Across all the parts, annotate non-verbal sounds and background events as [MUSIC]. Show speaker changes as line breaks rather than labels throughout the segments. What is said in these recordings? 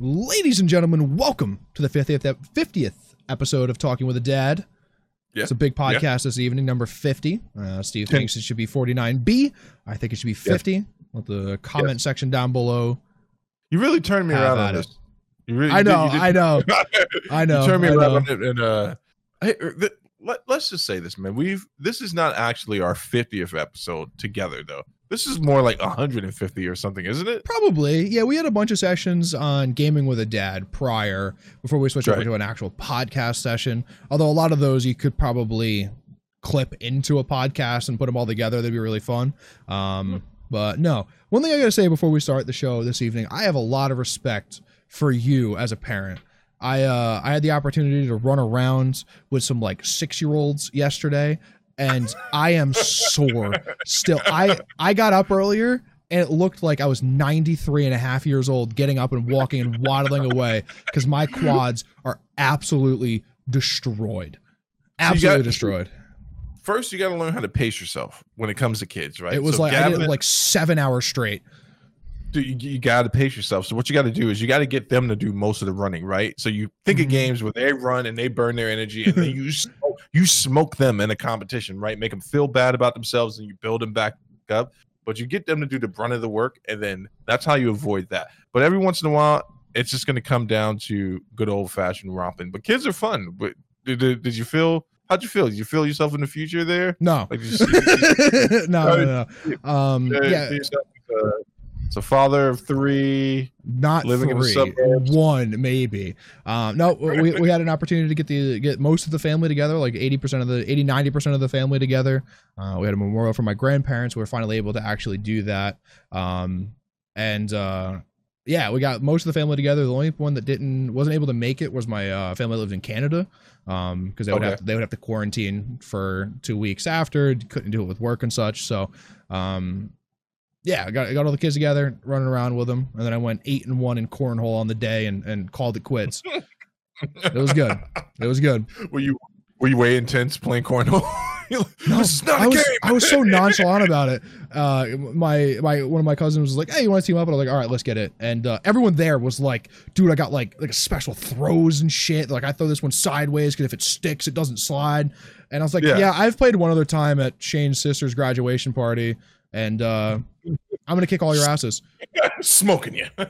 Ladies and gentlemen, welcome to the 50th, 50th episode of Talking with a Dad.
Yeah.
It's a big podcast this evening, number 50. Uh, Steve thinks it should be 49B. I think it should be 50. Let the comment section down below.
You really turned me around on
it.
this. You really,
I
you
know,
did-
I know, [LAUGHS] I know.
you turned me
I
around
know.
on it, and uh, hey, er, th- let, let's just say this, man. We've this is not actually our 50th episode together, though. This is more like 150 or something, isn't it?
Probably. Yeah, we had a bunch of sessions on gaming with a dad prior before we switched over to an actual podcast session. Although a lot of those you could probably clip into a podcast and put them all together. That'd be really fun. Um, but no, one thing I got to say before we start the show this evening, I have a lot of respect for you as a parent. I uh, I had the opportunity to run around with some like six year olds yesterday, and I am sore still. I I got up earlier and it looked like I was 93 and a half years old getting up and walking and waddling away because my quads are absolutely destroyed.
got-
Absolutely destroyed.
First, you got to learn how to pace yourself when it comes to kids, right?
It was
So
like I did like seven hours straight.
dude, you, you got to pace yourself. So what you got to do is you got to get them to do most of the running, right? So you think
Mhm.
of games where they run and they burn their energy, and then you [LAUGHS] you smoke them in a competition, right? Make them feel bad about themselves, and you build them back up. But you get them to do the brunt of the work, and then that's how you avoid that. But every once in a while, it's just going to come down to good old fashioned romping. But kids are fun. But did, did, did you feel? How'd you feel? Did you feel yourself in the future there?
No.
Like, you see- [LAUGHS]
no, no, no. [LAUGHS] Um, yeah,
see yourself as a, father of three.
not
living in the
three,
suburbs.
one maybe. Um, no, we, we had an opportunity to get the get most of the family together, like eighty percent of the 80 90 percent of the family together. Uh, we had a memorial for my grandparents. We were finally able to actually do that. Um, and uh, yeah, we got most of the family together. The only one that didn't wasn't able to make it was my uh, family that lives in Canada. Um, because they would
Okay.
have to, they would have to quarantine for two weeks after. Couldn't do it with work and such. So, um, yeah, I got, I got all the kids together, running around with them, and then I went eight and one in cornhole on the day and, and called it quits. It was good. It was good. [LAUGHS]
Were you were you way intense playing cornhole? [LAUGHS]
No,
this is not
I was. I was so [LAUGHS] nonchalant about it. Uh, my my one of my cousins was like, "Hey, you want to team up?" And I was like, "All right, let's get it." And uh, everyone there was like, "Dude, I got like like special throws and shit. Like I throw this one sideways because if it sticks, it doesn't slide." And I was like,
Yeah.
"Yeah, I've played one other time at Shane's sister's graduation party, and uh, I'm gonna kick all your asses." [LAUGHS]
smoking you. [LAUGHS]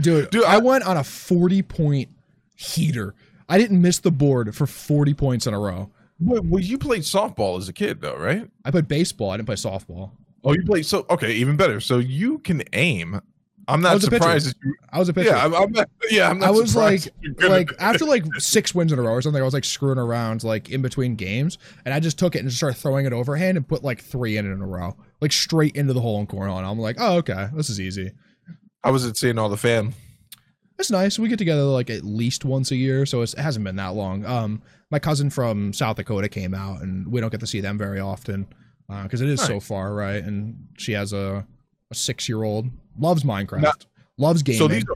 Dude,
Dude,
I,
I-
went on a 40 point heater. I didn't miss the board for 40 points in a row.
well, well, you played softball as a kid, though, right?
I played baseball. I didn't play softball.
Oh, you played so okay, even better. So you can aim. I'm
I
not
pitcher.
surprised. That you,
I was a pitcher.
yeah, I'm, I'm not. Yeah, I'm not
I was like,
that you're good
like after like six wins in a row or something, I was like screwing around like in between games, and I just took it and just started throwing it overhand and put like three in it in a row, like straight into the hole in cornhole. And I'm like, oh okay, this is easy.
I was at seeing all the fam.
It's nice. We get together like at least once a year, so it's, it hasn't been that long. Um, my cousin from South Dakota came out, and we don't get to see them very often because it is so far, right? And she has a, a six year old, loves Minecraft, loves gaming.
So these are.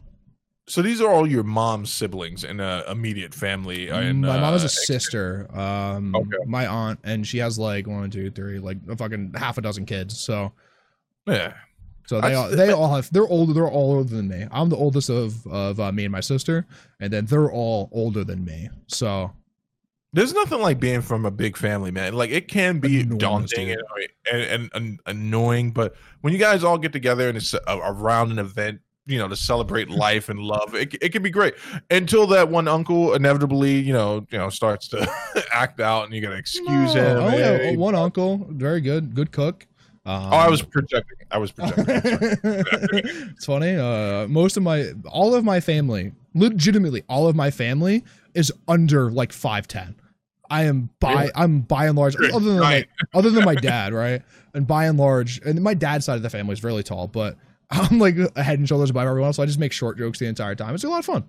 So these are all your mom's siblings in a immediate family. And,
my mom has
uh,
a sister, um,
Okay.
my aunt, and she has like one, two, three, like a fucking half a dozen kids. So,
Yeah,
so they
I-
all, they all have they're older. They're all older than me. I'm the oldest of of uh, me and my sister, and then they're all older than me. So
There's nothing like being from a big family, man. Like it can be
Enormous,
daunting and, and, and, and annoying, but when you guys all get together and it's a, around an event, you know, to celebrate [LAUGHS] life and love, it, it can be great. Until that one uncle inevitably, you know, you know, starts to [LAUGHS] act out, and you gotta excuse
No,
him.
Oh yeah,
Hey.
one uncle, very good, good cook. Um,
Oh, I was projecting. I was projecting. [LAUGHS]
It's funny. Uh, most of my, all of my family, legitimately, all of my family is under like five ten. I am by? I'm by and large, other than like, other than my dad, right? And by and large, and my dad's side of the family is really tall, but [LAUGHS] I'm like a head and shoulders above everyone else. So I just make short jokes the entire time. It's a lot of fun.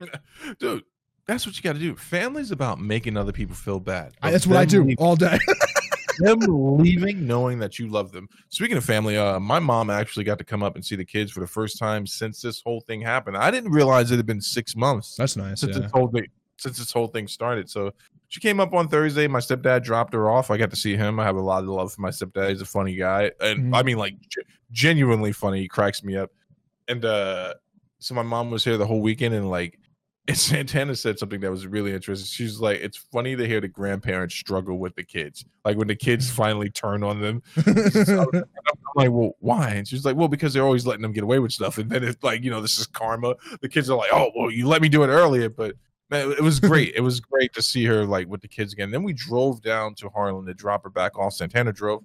[LAUGHS]
Dude, that's what you got to do. Family's about making other people feel bad.
I, that's what I do all day. [LAUGHS]
them leaving knowing that you love them. Speaking of family, uh, my mom actually got to come up and see the kids for the first time since this whole thing happened. I didn't realize it had been six months
That's nice.
since
Yeah.
this whole thing since this whole thing started. So she came up on Thursday. My stepdad dropped her off. I got to see him. I have a lot of love for my stepdad. He's a funny guy, and
Mhm.
I mean, like, g- genuinely funny. He cracks me up. And uh, so my mom was here the whole weekend, and like, [LAUGHS] and Santana said something that was really interesting. She's like, "It's funny to hear the grandparents struggle with the kids, like when the kids finally turn on them." [LAUGHS] I'm like, "Well, why?" And she's like, "Well, because they're always letting them get away with stuff, and then it's like, you know, this is karma. The kids are like, oh, well, you let me do it earlier, but." Man, it was great. [LAUGHS] It was great to see her like with the kids again. Then we drove down to Harlan to drop her back off. Santana drove,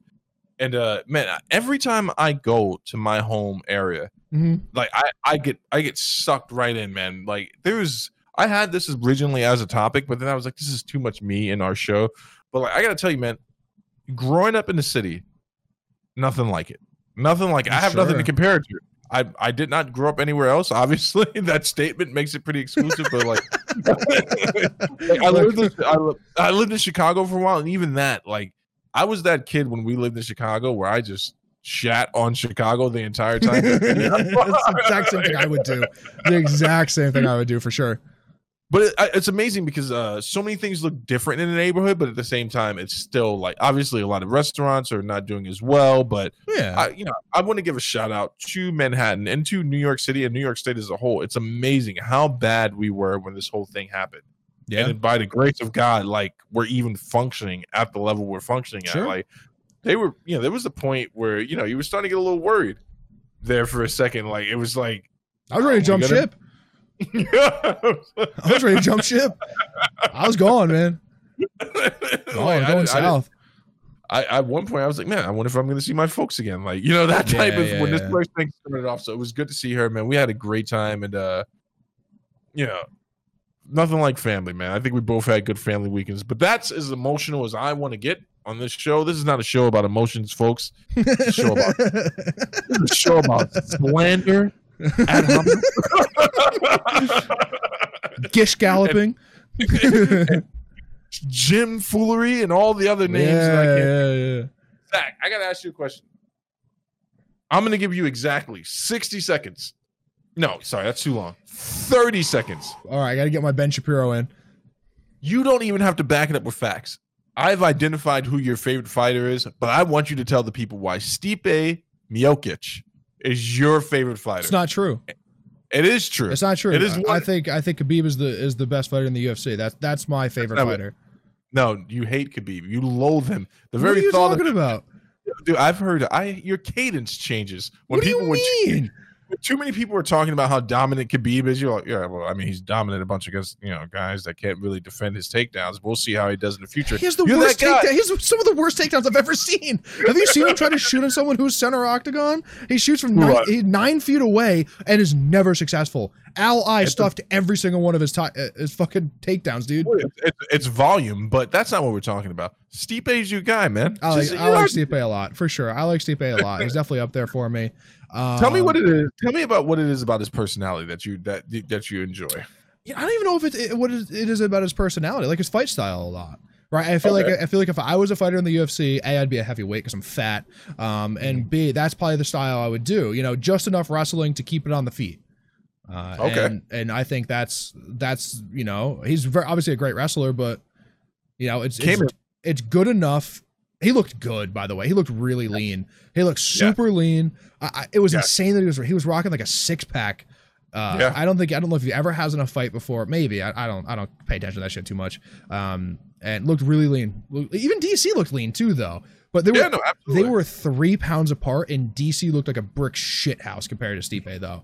and uh, man, every time I go to my home area,
Mhm.
like I, I get I get sucked right in, man. Like there's I had this originally as a topic, but then I was like, this is too much me in our show. But like I gotta tell you, man, growing up in the city, nothing like it. Nothing like I have nothing to compare it to. I, I did not grow up anywhere else. Obviously, [LAUGHS] that statement makes it pretty exclusive. But like, [LAUGHS] I lived in, I, li- I lived in Chicago for a while, and even that, like, I was that kid when we lived in Chicago where I just shat on Chicago the entire time. [LAUGHS]
That's the exact same thing I would do. The exact same thing I would do for sure.
But it, it's amazing because uh, so many things look different in the neighborhood, but at the same time, it's still like obviously a lot of restaurants are not doing as well. But
Yeah.
I, you know, I want to give a shout out to Manhattan and to New York City and New York State as a whole. It's amazing how bad we were when this whole thing happened.
yeah.
And by the grace of God, like we're even functioning at the level we're functioning
Sure.
at. Like they were, you know, there was a point where you know you were starting to get a little worried there for a second. Like it was like,
I was ready to jump
gotta-
ship. I was ready to jump ship. I was gone, man. [LAUGHS] Oh,
I
going
I
south.
I at one point I was like, man, I wonder if I'm going to see my folks again. Like, you know, that
Yeah,
type of
yeah,
when this
yeah.
first thing started off. So it was good to see her, man. We had a great time, and uh, you know, nothing like family, man. I think we both had good family weekends. But that's as emotional as I want to get on this show. This is not a show about emotions, folks. a show about- This is a show about slander. Ad. [LAUGHS]
Gish galloping. [LAUGHS]
Jim foolery and all the other names that I
yeah, yeah, yeah.
Zach, I gotta ask you a question. I'm gonna give you exactly 60 seconds. No, sorry, that's too long. 30 seconds.
All right, I got to get my Ben Shapiro in.
You don't even have to back it up with facts. I've identified who your favorite fighter is, but I want you to tell the people why Stipe Miocic is your favorite fighter.
It's not true.
it is true.
It's not true.
It is
I- I think I think Khabib is the is the best fighter in the UFC. That's that's my favorite
what-
fighter.
no, you hate Khabib. You loathe him. The
What
very
are you
thought
talking
of
about?
dude, I've heard I your cadence changes when
What do
people
you
were
mean?
when too many people are talking about how dominant Khabib is. You're like, yeah, well, I mean, he's dominant a bunch of guys, you know, guys that can't really defend his takedowns. We'll see how he does in the future.
He has the
You're
worst takedown. He has some of the worst takedowns I've ever seen. Have you seen him try to shoot at someone who's center octagon? He shoots from nine, nine feet away and is never successful. Al I
It's
stuffed every single one of his uh, his fucking takedowns, dude.
It's, it's, it's volume, but that's not what we're talking about. Stipe's your guy, man.
I like,
Just-
I like Stipe a lot for sure. I like Stipe a lot. He's definitely up there for me. Um,
Tell me what it is. Tell me about what it is about his personality that you that that you enjoy.
Yeah, I don't even know if it, it what it is about his personality, like his fight style a lot. Right, I feel
Okay.
like I feel like if I was a fighter in the UFC, a I'd be a heavyweight because I'm fat, um, and b that's probably the style I would do. You know, just enough wrestling to keep it on the feet. Uh,
Okay.
and, and I think that's that's you know he's very, obviously a great wrestler, but you know it's it's, it's good enough. He looked good, by the way. He looked really lean. He looked
Yeah.
super lean. I, I, it was
Yeah.
insane that he was he was rocking like a six pack. Uh,
Yeah.
I don't think I don't know if he ever has in a fight before. Maybe I, I don't I don't pay attention to that shit too much. Um, and looked really lean. Even DC looked lean too, though. But they were
Yeah, no,
they were three pounds apart, and DC looked like a brick shit house compared to Stipe, though.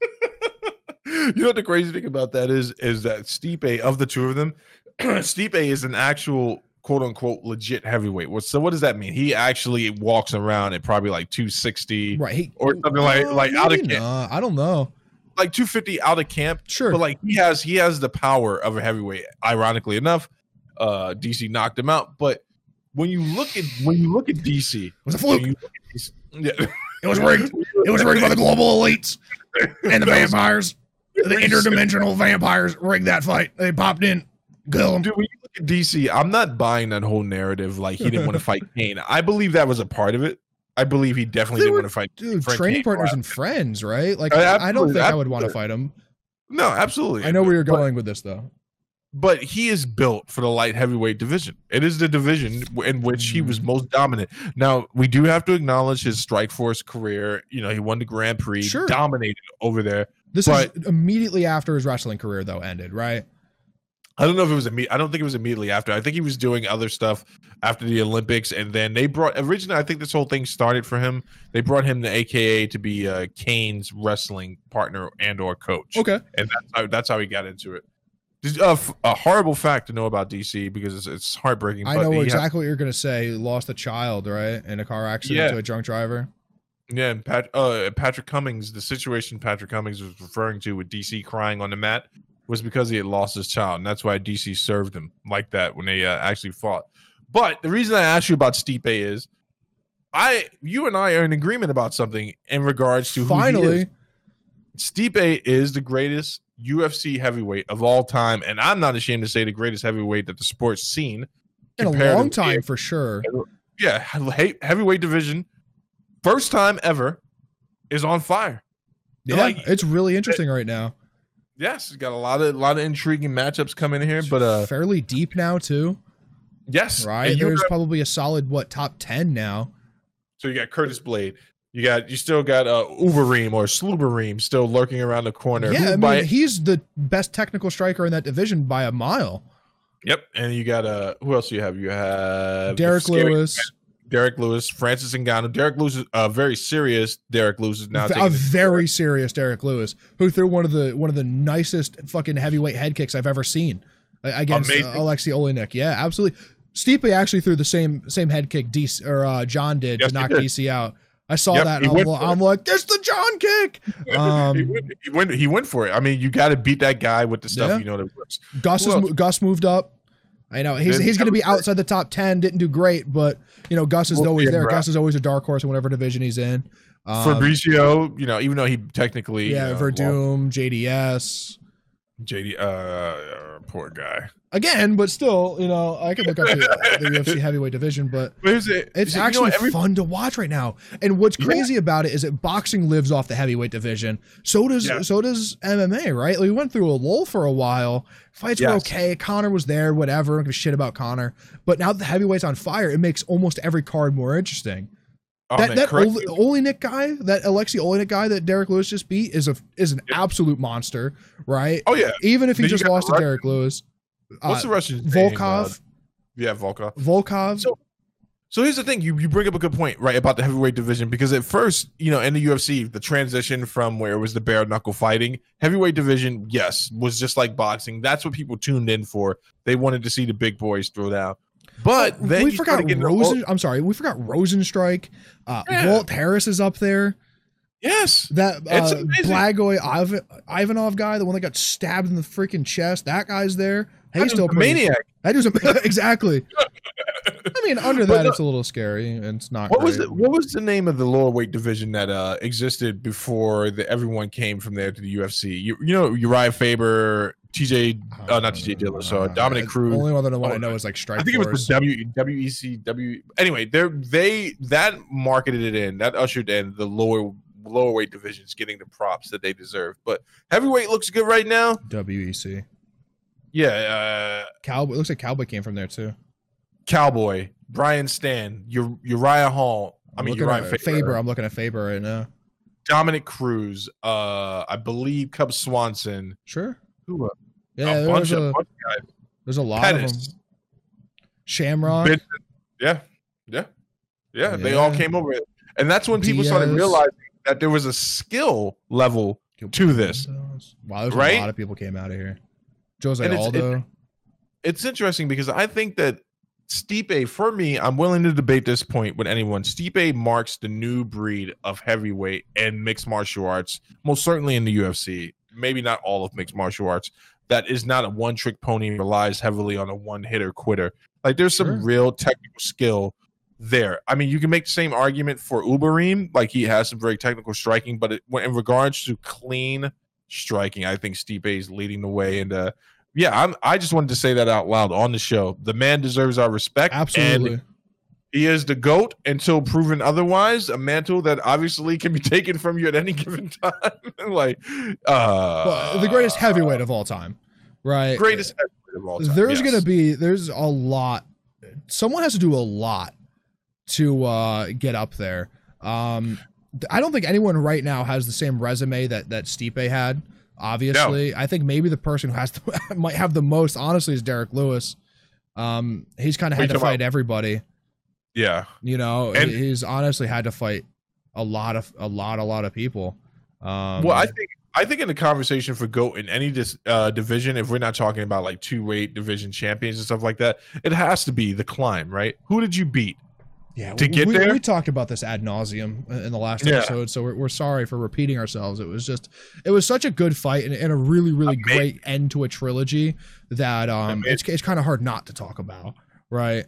[LAUGHS]
you know what the crazy thing about that is? Is that Stipe of the two of them, [CLEARS THROAT] Stipe is an actual quote unquote legit heavyweight. What so what does that mean? He actually walks around at probably like 260
Right? He,
or something like
Uh,
like out of camp,
not. I don't know.
like 250 out of camp.
Sure.
But like he has he has the power of a heavyweight. Ironically enough, uh DC knocked him out. But when you look at when you look at DC,
it was a fluke.
you look at DC yeah.
It was rigged. It was rigged by the global elites and the vampires. The interdimensional vampires rigged that fight. They popped in.
Dude, when you DC, I'm not buying that whole narrative like he didn't want to fight [LAUGHS] Cain. I believe that was a part of it. I believe he definitely didn't
were-
want to fight.
Dude,
Frank
training
Cain.
partners and friends, right? Like,
Uh,
I don't think I would want to fight him.
No, absolutely.
I know where you're
But-
going with this, though.
but he is built for the light heavyweight division. It is the division in which he
Mm.
was most dominant. Now we do have to acknowledge his Strikeforce career. You know, he won the Grand Prix,
Sure.
dominated over there.
This
But-
is immediately after his wrestling career though ended, right?
I don't know if it was imme- I don't think it was immediately after. I think he was doing other stuff after the Olympics, and then they brought originally. I think this whole thing started for him. They brought him the AKA to be uh, Cain's wrestling partner and or coach,
Okay.
and that's how, that's how he got into it. Just, uh, f- a horrible fact to know about DC because it's, it's heartbreaking.
I know exactly what you're gonna say. He lost a child, right, in a car accident
Yeah.
to a drunk driver.
Yeah, and Pat, uh, Patrick Cummins, the situation Patrick Cummins was referring to with DC crying on the mat was because he had lost his child, and that's why DC served him like that when they uh, actually fought. But the reason I asked you about Stipe is, I, you and I are in agreement about something in regards to who he is.
Finally,
Stipe is the greatest UFC heavyweight of all time, and I'm not ashamed to say the greatest heavyweight that the sport's seen.
in a long time for sure.
Yeah, heavyweight division, first time ever, is on fire.
Yeah,
Like-
it's really interesting right now.
Yes, got a lot of a lot of intriguing matchups coming here, but uh,
fairly deep now too,
yes,
right?
and you
There's
got-
probably a solid what top ten now.
so you got Curtis Blade, you got you still got uh Ubereem or Slubereem still lurking around the corner.
Yeah,
who
I mean
by-
he's the best technical striker in that division by a mile.
yep, and you got uh who else do you have? You have Derrick
Lewis,
Derrick Lewis, Francis Ngannou. Derrick Lewis is uh, very serious. Derrick Lewis is now
a very serious Derrick Lewis, who threw one of the one of the nicest fucking heavyweight head kicks I've ever seen uh, against uh. Aleksei Oleinik. Yeah, absolutely. Stipe actually threw the same same head kick DC, or uh, John did
Yes,
to knock
did.
DC out. I saw
Yep,
that. I'm, I'm like, it's the John kick.
he,
Um,
went, he went. He went. He went for it. I mean, you got to beat that guy with the stuff
Yeah.
you know that works.
Gus is, Gus moved up. I know he's he's going to be outside the top ten. Didn't do great, but you know Gus is
We'll
always there. Gus is always a dark horse in whatever division he's in. Um,
Fabricio, you know, even though he technically,
yeah,
you know,
Werdum, JDS
JD, uh, uh, poor guy.
again, but still, you know, I can look up the, [LAUGHS] the UFC heavyweight division, but
it.
it's
you know,
actually
every-
fun to watch right now. And what's
Yeah.
crazy about it is that boxing lives off the heavyweight division. So does
Yeah.
so does MMA, right? Like, we went through a lull for a while. Fights were okay. Conor was there, whatever. I don't give a shit about Conor. But now the heavyweight's on fire, it makes almost every card more interesting.
Oh,
that
man,
that
me.
Oleinik guy, that Aleksei Oleinik guy that Derrick Lewis just beat is a is an absolute monster, right?
oh yeah.
Even if he
Then
just lost to
Russian-
Derrick Lewis.
What's
Uh,
the Russian?
Volkov,
yeah, Volkov.
Volkov.
So- So here's the thing: you you bring up a good point, right, about the heavyweight division because at first, you know, in the UFC, the transition from where it was the bare knuckle fighting, heavyweight division, yes, was just like boxing. That's what people tuned in for. They wanted to see the big boys throw down. But then
we forgot Rosen. I'm sorry, we forgot Rozenstruik. Uh,
Yeah.
Walt Harris is up there.
yes,
That uh. Blagoy Ivan, Ivanov guy, the one that got stabbed in the freaking chest. That guy's there. Hey, he's still
a maniac.
That was a, [LAUGHS] exactly. I mean, under that,
the-
it's a little scary and it's not.
What was
great.
the, what was the name of the lower weight division that uh, existed before the, everyone came from there to the UFC? You, you know Uriah Faber, TJ, uh, not TJ Dillashaw, so
Uh,
Dominic
the
Cruz.
Only one one I
Oh,
know is like Strike
I think it was the W WEC W. Anyway, they they that marketed it in that ushered in the lower lower weight divisions getting the props that they deserve. But heavyweight looks good right now.
WEC.
Yeah, uh,
Cowboy. It looks like Cowboy came from there too.
Cowboy, Brian Stann, Ur- Uriah Hall. I
I'm
mean
looking
Uriah
at
Faber,
Faber. I'm looking at Faber right now.
Dominic Cruz. Uh, I believe Cub Swanson.
Sure.
Who?
Yeah,
a
there's
bunch
a,
of bunch of guys.
there's a lot of them. Shamrock.
Benson. Yeah, yeah, yeah. They all came over, and that's when people started realizing that there was a skill level to this.
Wow, there's
Right?
a lot of people came out of here. Jose
And it's-
Aldo.
It's interesting because I think that Stipe, for me, I'm willing to debate this point with anyone. Stipe marks the new breed of heavyweight and mixed martial arts, most certainly in the UFC. Maybe not all of mixed martial arts. That is not a one trick pony, relies heavily on a one hitter quitter. Like there's some
Sure.
real technical skill there. I mean, you can make the same argument for Ubereem, like he has some very technical striking, but it, in regards to clean striking, I think Stipe is leading the way. And uh, yeah, I'm, I just wanted to say that out loud on the show. The man deserves our respect.
Absolutely.
He is the GOAT until proven otherwise. A mantle that obviously can be [LAUGHS] taken from you at any given time. [LAUGHS] like, uh,
Well, the greatest heavyweight of all time, right?
greatest heavyweight of all time.
There's
yes.
gonna be there's a lot. Someone has to do a lot to uh get up there. Um I don't think anyone right now has the same resume that that Stipe had. Obviously, I think maybe the person who has to, [LAUGHS] might have the most, honestly, is Derrick Lewis. Um, he's kind of had to fight everybody.
Yeah.
You know,
And-
he's honestly had to fight a lot of a lot a lot of people. Um,
Well, I think I think in the conversation for GOAT in any dis, uh, division, if we're not talking about like two weight division champions and stuff like that, it has to be the climb, right? Who did you beat?
yeah,
to
we-
get
we,
there-
we talked about this ad nauseum in the last
Yeah.
episode, so we're, we're sorry for repeating ourselves. It was just, it was such a good fight and, and a really, really
Amazing.
great end to a trilogy that um,
Amazing.
it's it's kind of hard not to talk about, right?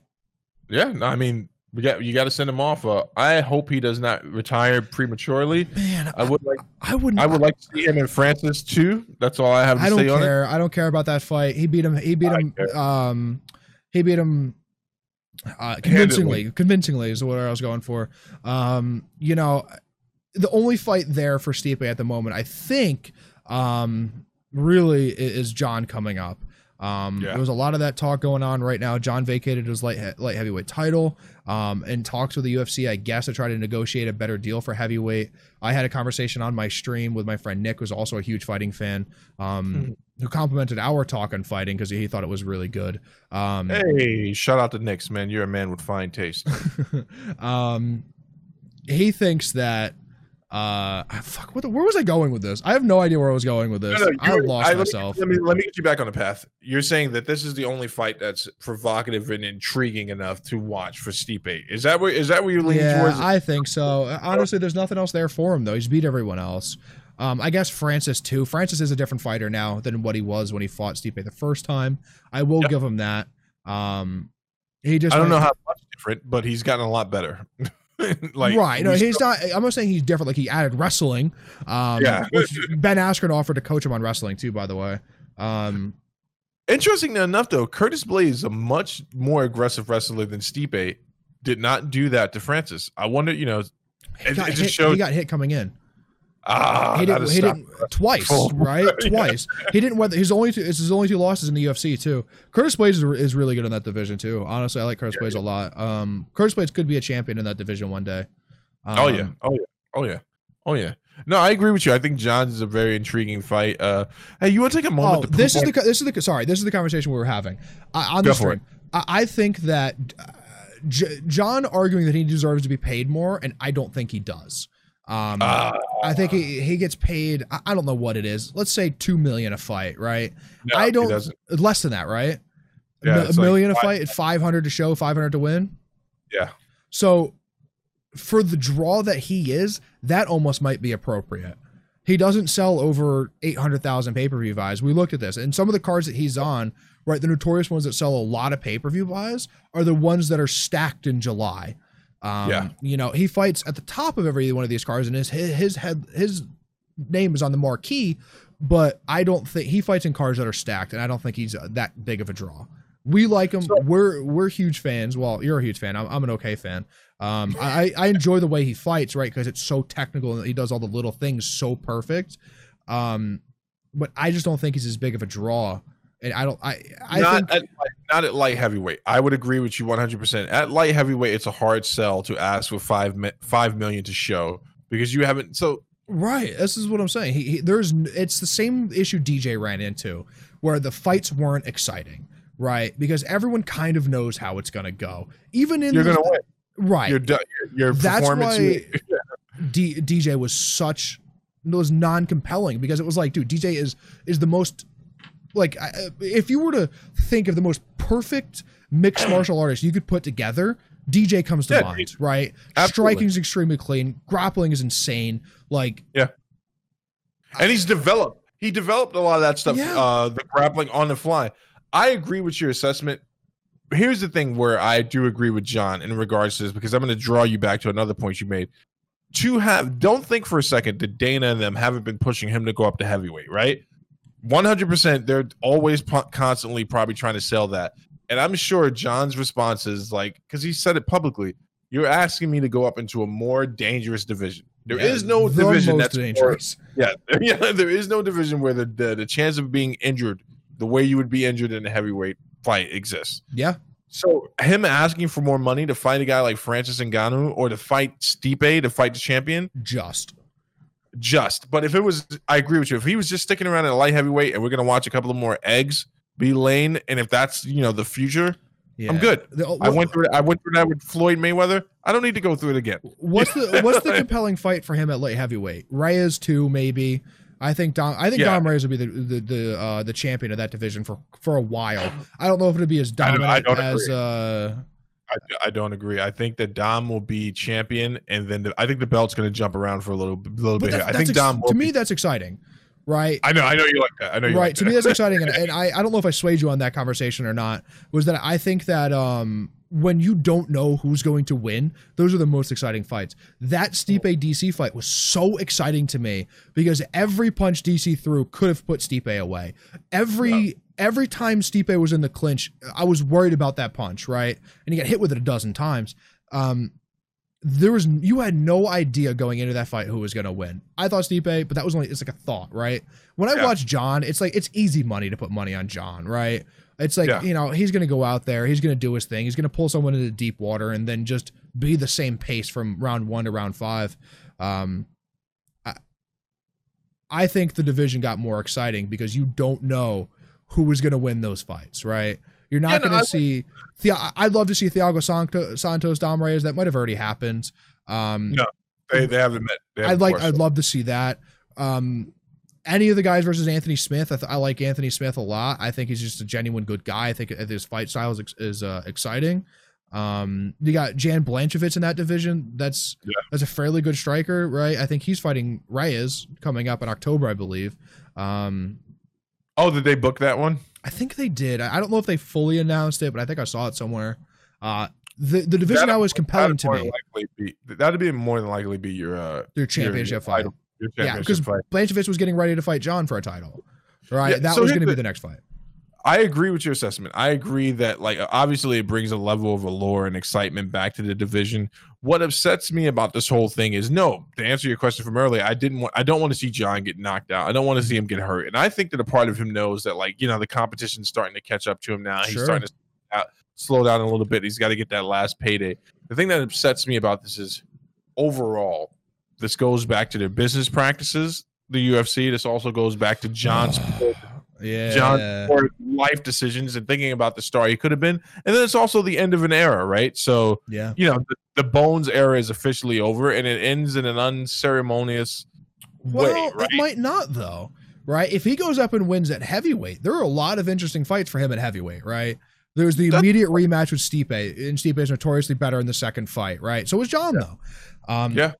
Yeah, no, I mean, we got you got to send him off. Uh, I hope he does not retire prematurely.
Man,
I would like
I wouldn't.
I would like to see him and Francis too. That's all I have to
I don't
say on it.
care. I don't care about that fight. He beat him. He beat
I
him.
care.
Um, he beat him. Uh, convincingly, convincingly is what I was going for. Um, you know, the only fight there for Stipe at the moment, I think, um, really is John coming up. Um,
Yeah.
There was a lot of that talk going on right now. John vacated his light he- light heavyweight title. Um, in talks with the UFC, I guess to try to negotiate a better deal for heavyweight. I had a conversation on my stream with my friend Nick, who's also a huge fighting fan, um,
Mhm.
who complimented our talk on fighting because he thought it was really good. Um,
Hey, shout out to Knicks, man. You're a man with fine taste. [LAUGHS]
um, he thinks that. Uh, fuck. What the, where was I going with this? I have no idea where I was going with this.
No, no,
I lost
I-
myself.
Let me, let me get you back on the path. You're saying that this is the only fight that's provocative and intriguing enough to watch for Stipe. Is that where is that where you're leaning
yeah,
towards?
I think so. Honestly, there's nothing else there for him though. He's beat everyone else. Um, I guess Francis too. Francis is a different fighter now than what he was when he fought Stipe the first time. I will
Yep.
give him that. Um, he just
I don't know how much different, but he's gotten a lot better. [LAUGHS] [LAUGHS] like
right. No, he's
still-
not. I'm not saying he's different. Like he added wrestling. Um,
Yeah.
Ben Askren offered to coach him on wrestling too. By the way. Um,
Interesting enough, though, Curtis Blaydes is a much more aggressive wrestler than Stipe. Did not do that to Francis. I wonder, you know, it,
got
it just
hit,
showed.
he got hit coming in.
Ah,
he
that
didn't.
is
He didn't twice, right? [LAUGHS]
Yeah.
Twice. He didn't. Whether his only two, it's his only two losses in the UFC too. Curtis Blaydes is, is really good in that division too. Honestly, I like Curtis
Yeah,
Blaydes a lot. Um, Curtis Blaydes could be a champion in that division one day. Um,
oh yeah, oh yeah, oh yeah, oh yeah. No, I agree with you. I think John's is a very intriguing fight. Uh, hey, you want to take a moment?
Oh,
to
this is the this is the sorry. This is the conversation we were having uh, on
Go
the
for
stream. I, I think that uh, J- John arguing that he deserves to be paid more, and I don't think he does. Um,
Ah.
I think he, he gets paid. I, don't know what it is. Let's say two million a fight, right?
No,
I don't less than that, right?
Yeah,
a
like
million a
five-
fight, five hundred to show, five hundred to win.
Yeah.
So for the draw that he is, that almost might be appropriate. He doesn't sell over 800,000 pay-per-view buys. We looked at this and some of the cards that he's on, right, the notorious ones that sell a lot of pay-per-view buys are the ones that are stacked in July. Um,
Yeah.
you know, he fights at the top of every one of these cars, and his his his head his name is on the marquee, but I don't think he fights in cars that are stacked and I don't think he's uh, that big of a draw. We like him.
So-
we're we're huge fans. Well, you're a huge fan. I'm, I'm an okay fan. Um, I I enjoy the way he fights, right? Because it's so technical and he does all the little things so perfect. Um, but I just don't think he's as big of a draw. And I don't. I I
not
think
at light- not at light heavyweight. I would agree with you 100. percent At light heavyweight, it's a hard sell to ask for five five million to show because you haven't. So
Right. This is what I'm saying. He, he there's it's the same issue DJ ran into where the fights weren't exciting, right? Because everyone kind of knows how it's going to go. Even in
you're gonna win.
right.
Your your
That's why [LAUGHS] D, DJ was such was non-compelling because it was like, dude, DJ is is the most like if you were to think of the most perfect mixed [CLEARS THROAT] martial artist you could put together, DJ comes to
Yeah,
mind, right?
Absolutely.
Striking is extremely clean, grappling is insane. Like yeah,
and he's developed. He developed a lot of that stuff.
Yeah.
Uh, the grappling on the fly. I agree with your assessment. Here's the thing where I do agree with John in regards to this because I'm going to draw you back to another point you made. To have, don't think for a second that Dana and them haven't been pushing him to go up to heavyweight, right? 100%. They're always po- constantly probably trying to sell that. And I'm sure John's response is like, because he said it publicly, you're asking me to go up into a more dangerous division. There is
yeah,
no
the
division that's more-
dangerous. [LAUGHS]
yeah, [LAUGHS] yeah. There is no division where the, the the chance of being injured the way you would be injured in a heavyweight fight exists.
Yeah.
So him asking for more money to fight a guy like Francis Ngannou or to fight Stipe to fight the champion,
Just.
Just. But if it was, I agree with you. If he was just sticking around at a light heavyweight and we're gonna watch a couple of more eggs be laying, and if that's you know the future,
Yeah.
I'm good.
The-
I went through. I went through that with Floyd Mayweather. I don't need to go through it again.
What's the [LAUGHS] what's the compelling fight for him at light heavyweight? Reyes too, maybe. I think Dom. I think
Yeah.
Dom Reyes will be the the the, uh, the champion of that division for for a while. I don't know if it'll be as
I don't- I
dominant
don't
as
agree.
uh.
I, I don't agree. I think that Dom will be champion, and then the, I think the belt's going to jump around for a little little
But
bit.
that-
I think
ex-
Dom. Will
to
be-
me that's exciting, right?
I know. I know you like that. I know you
right
Like
to me that's exciting and, [LAUGHS] and I, I don't know if i swayed you on that conversation or not was that i think that um when you don't know who's going to win those are the most exciting fights that Stipe dc fight was so exciting to me because every punch dc threw could have put Stipe away every every time Stipe was in the clinch i was worried about that punch right and he got hit with it a dozen times um there was you had no idea going into that fight who was going to win. I thought Stipe, but that was only it's like a thought, right? When I
Yeah.
watch John, it's like it's easy money to put money on John, right? It's like
Yeah.
you know he's going to go out there, he's going to do his thing, he's going to pull someone into deep water, and then just be the same pace from round one to round five. Um, I, I think the division got more exciting because you don't know who was going to win those fights, right? You're not
Yeah,
going
I-
to see. Thea- I'd love to see Thiago Santo, Santos Dom Reyes. That might have already happened. Um,
No, They, they haven't met. They
I'd like. I'd
it.
love to see that. Um, any of the guys versus Anthony Smith. I, th- I like Anthony Smith a lot. I think he's just a genuine good guy. I think his fight style is, is uh, exciting. Um, you got Jan Blachowicz in that division. That's
Yeah.
that's a fairly good striker, right? I think he's fighting Reyes coming up in October, I believe. Um,
Oh, did they book that one?
I think they did. I I don't know if they fully announced it, but I think I saw it somewhere. Uh, the the division
That'd-
is compelling to me.
be, that'd be more than likely be your uh, your-
championship
your
fight.
title- Your
Yeah,
championship
because
fight.
Blachowicz was getting ready to fight John for a title, right?
Yeah,
that
so
was going to be
the-
the next fight.
I agree with your assessment. I agree that like obviously it brings a level of allure and excitement back to the division. What upsets me about this whole thing is no, to answer your question from earlier, I didn't want I don't want to see John get knocked out. I don't want to see him get hurt. And I think that a part of him knows that like, you know, the competition's starting to catch up to him now. He's starting to slow slow down a little bit. He's got to get that last payday. The thing that upsets me about this is overall, this goes back to their business practices, the UFC. This also goes back to John's [SIGHS]
yeah,
John for life decisions and thinking about the star he could have been. And then it's also the end of an era, right? So,
yeah.
you know, the, the Bones era is officially over and it ends in an unceremonious
Well,
way, right?
it might not though, right? If he goes up and wins at heavyweight, there are a lot of interesting fights for him at heavyweight, right? There's the
That's-
immediate rematch with Stipe, and Stipe is notoriously better in the second fight, right? So was John though. Um,
Yeah.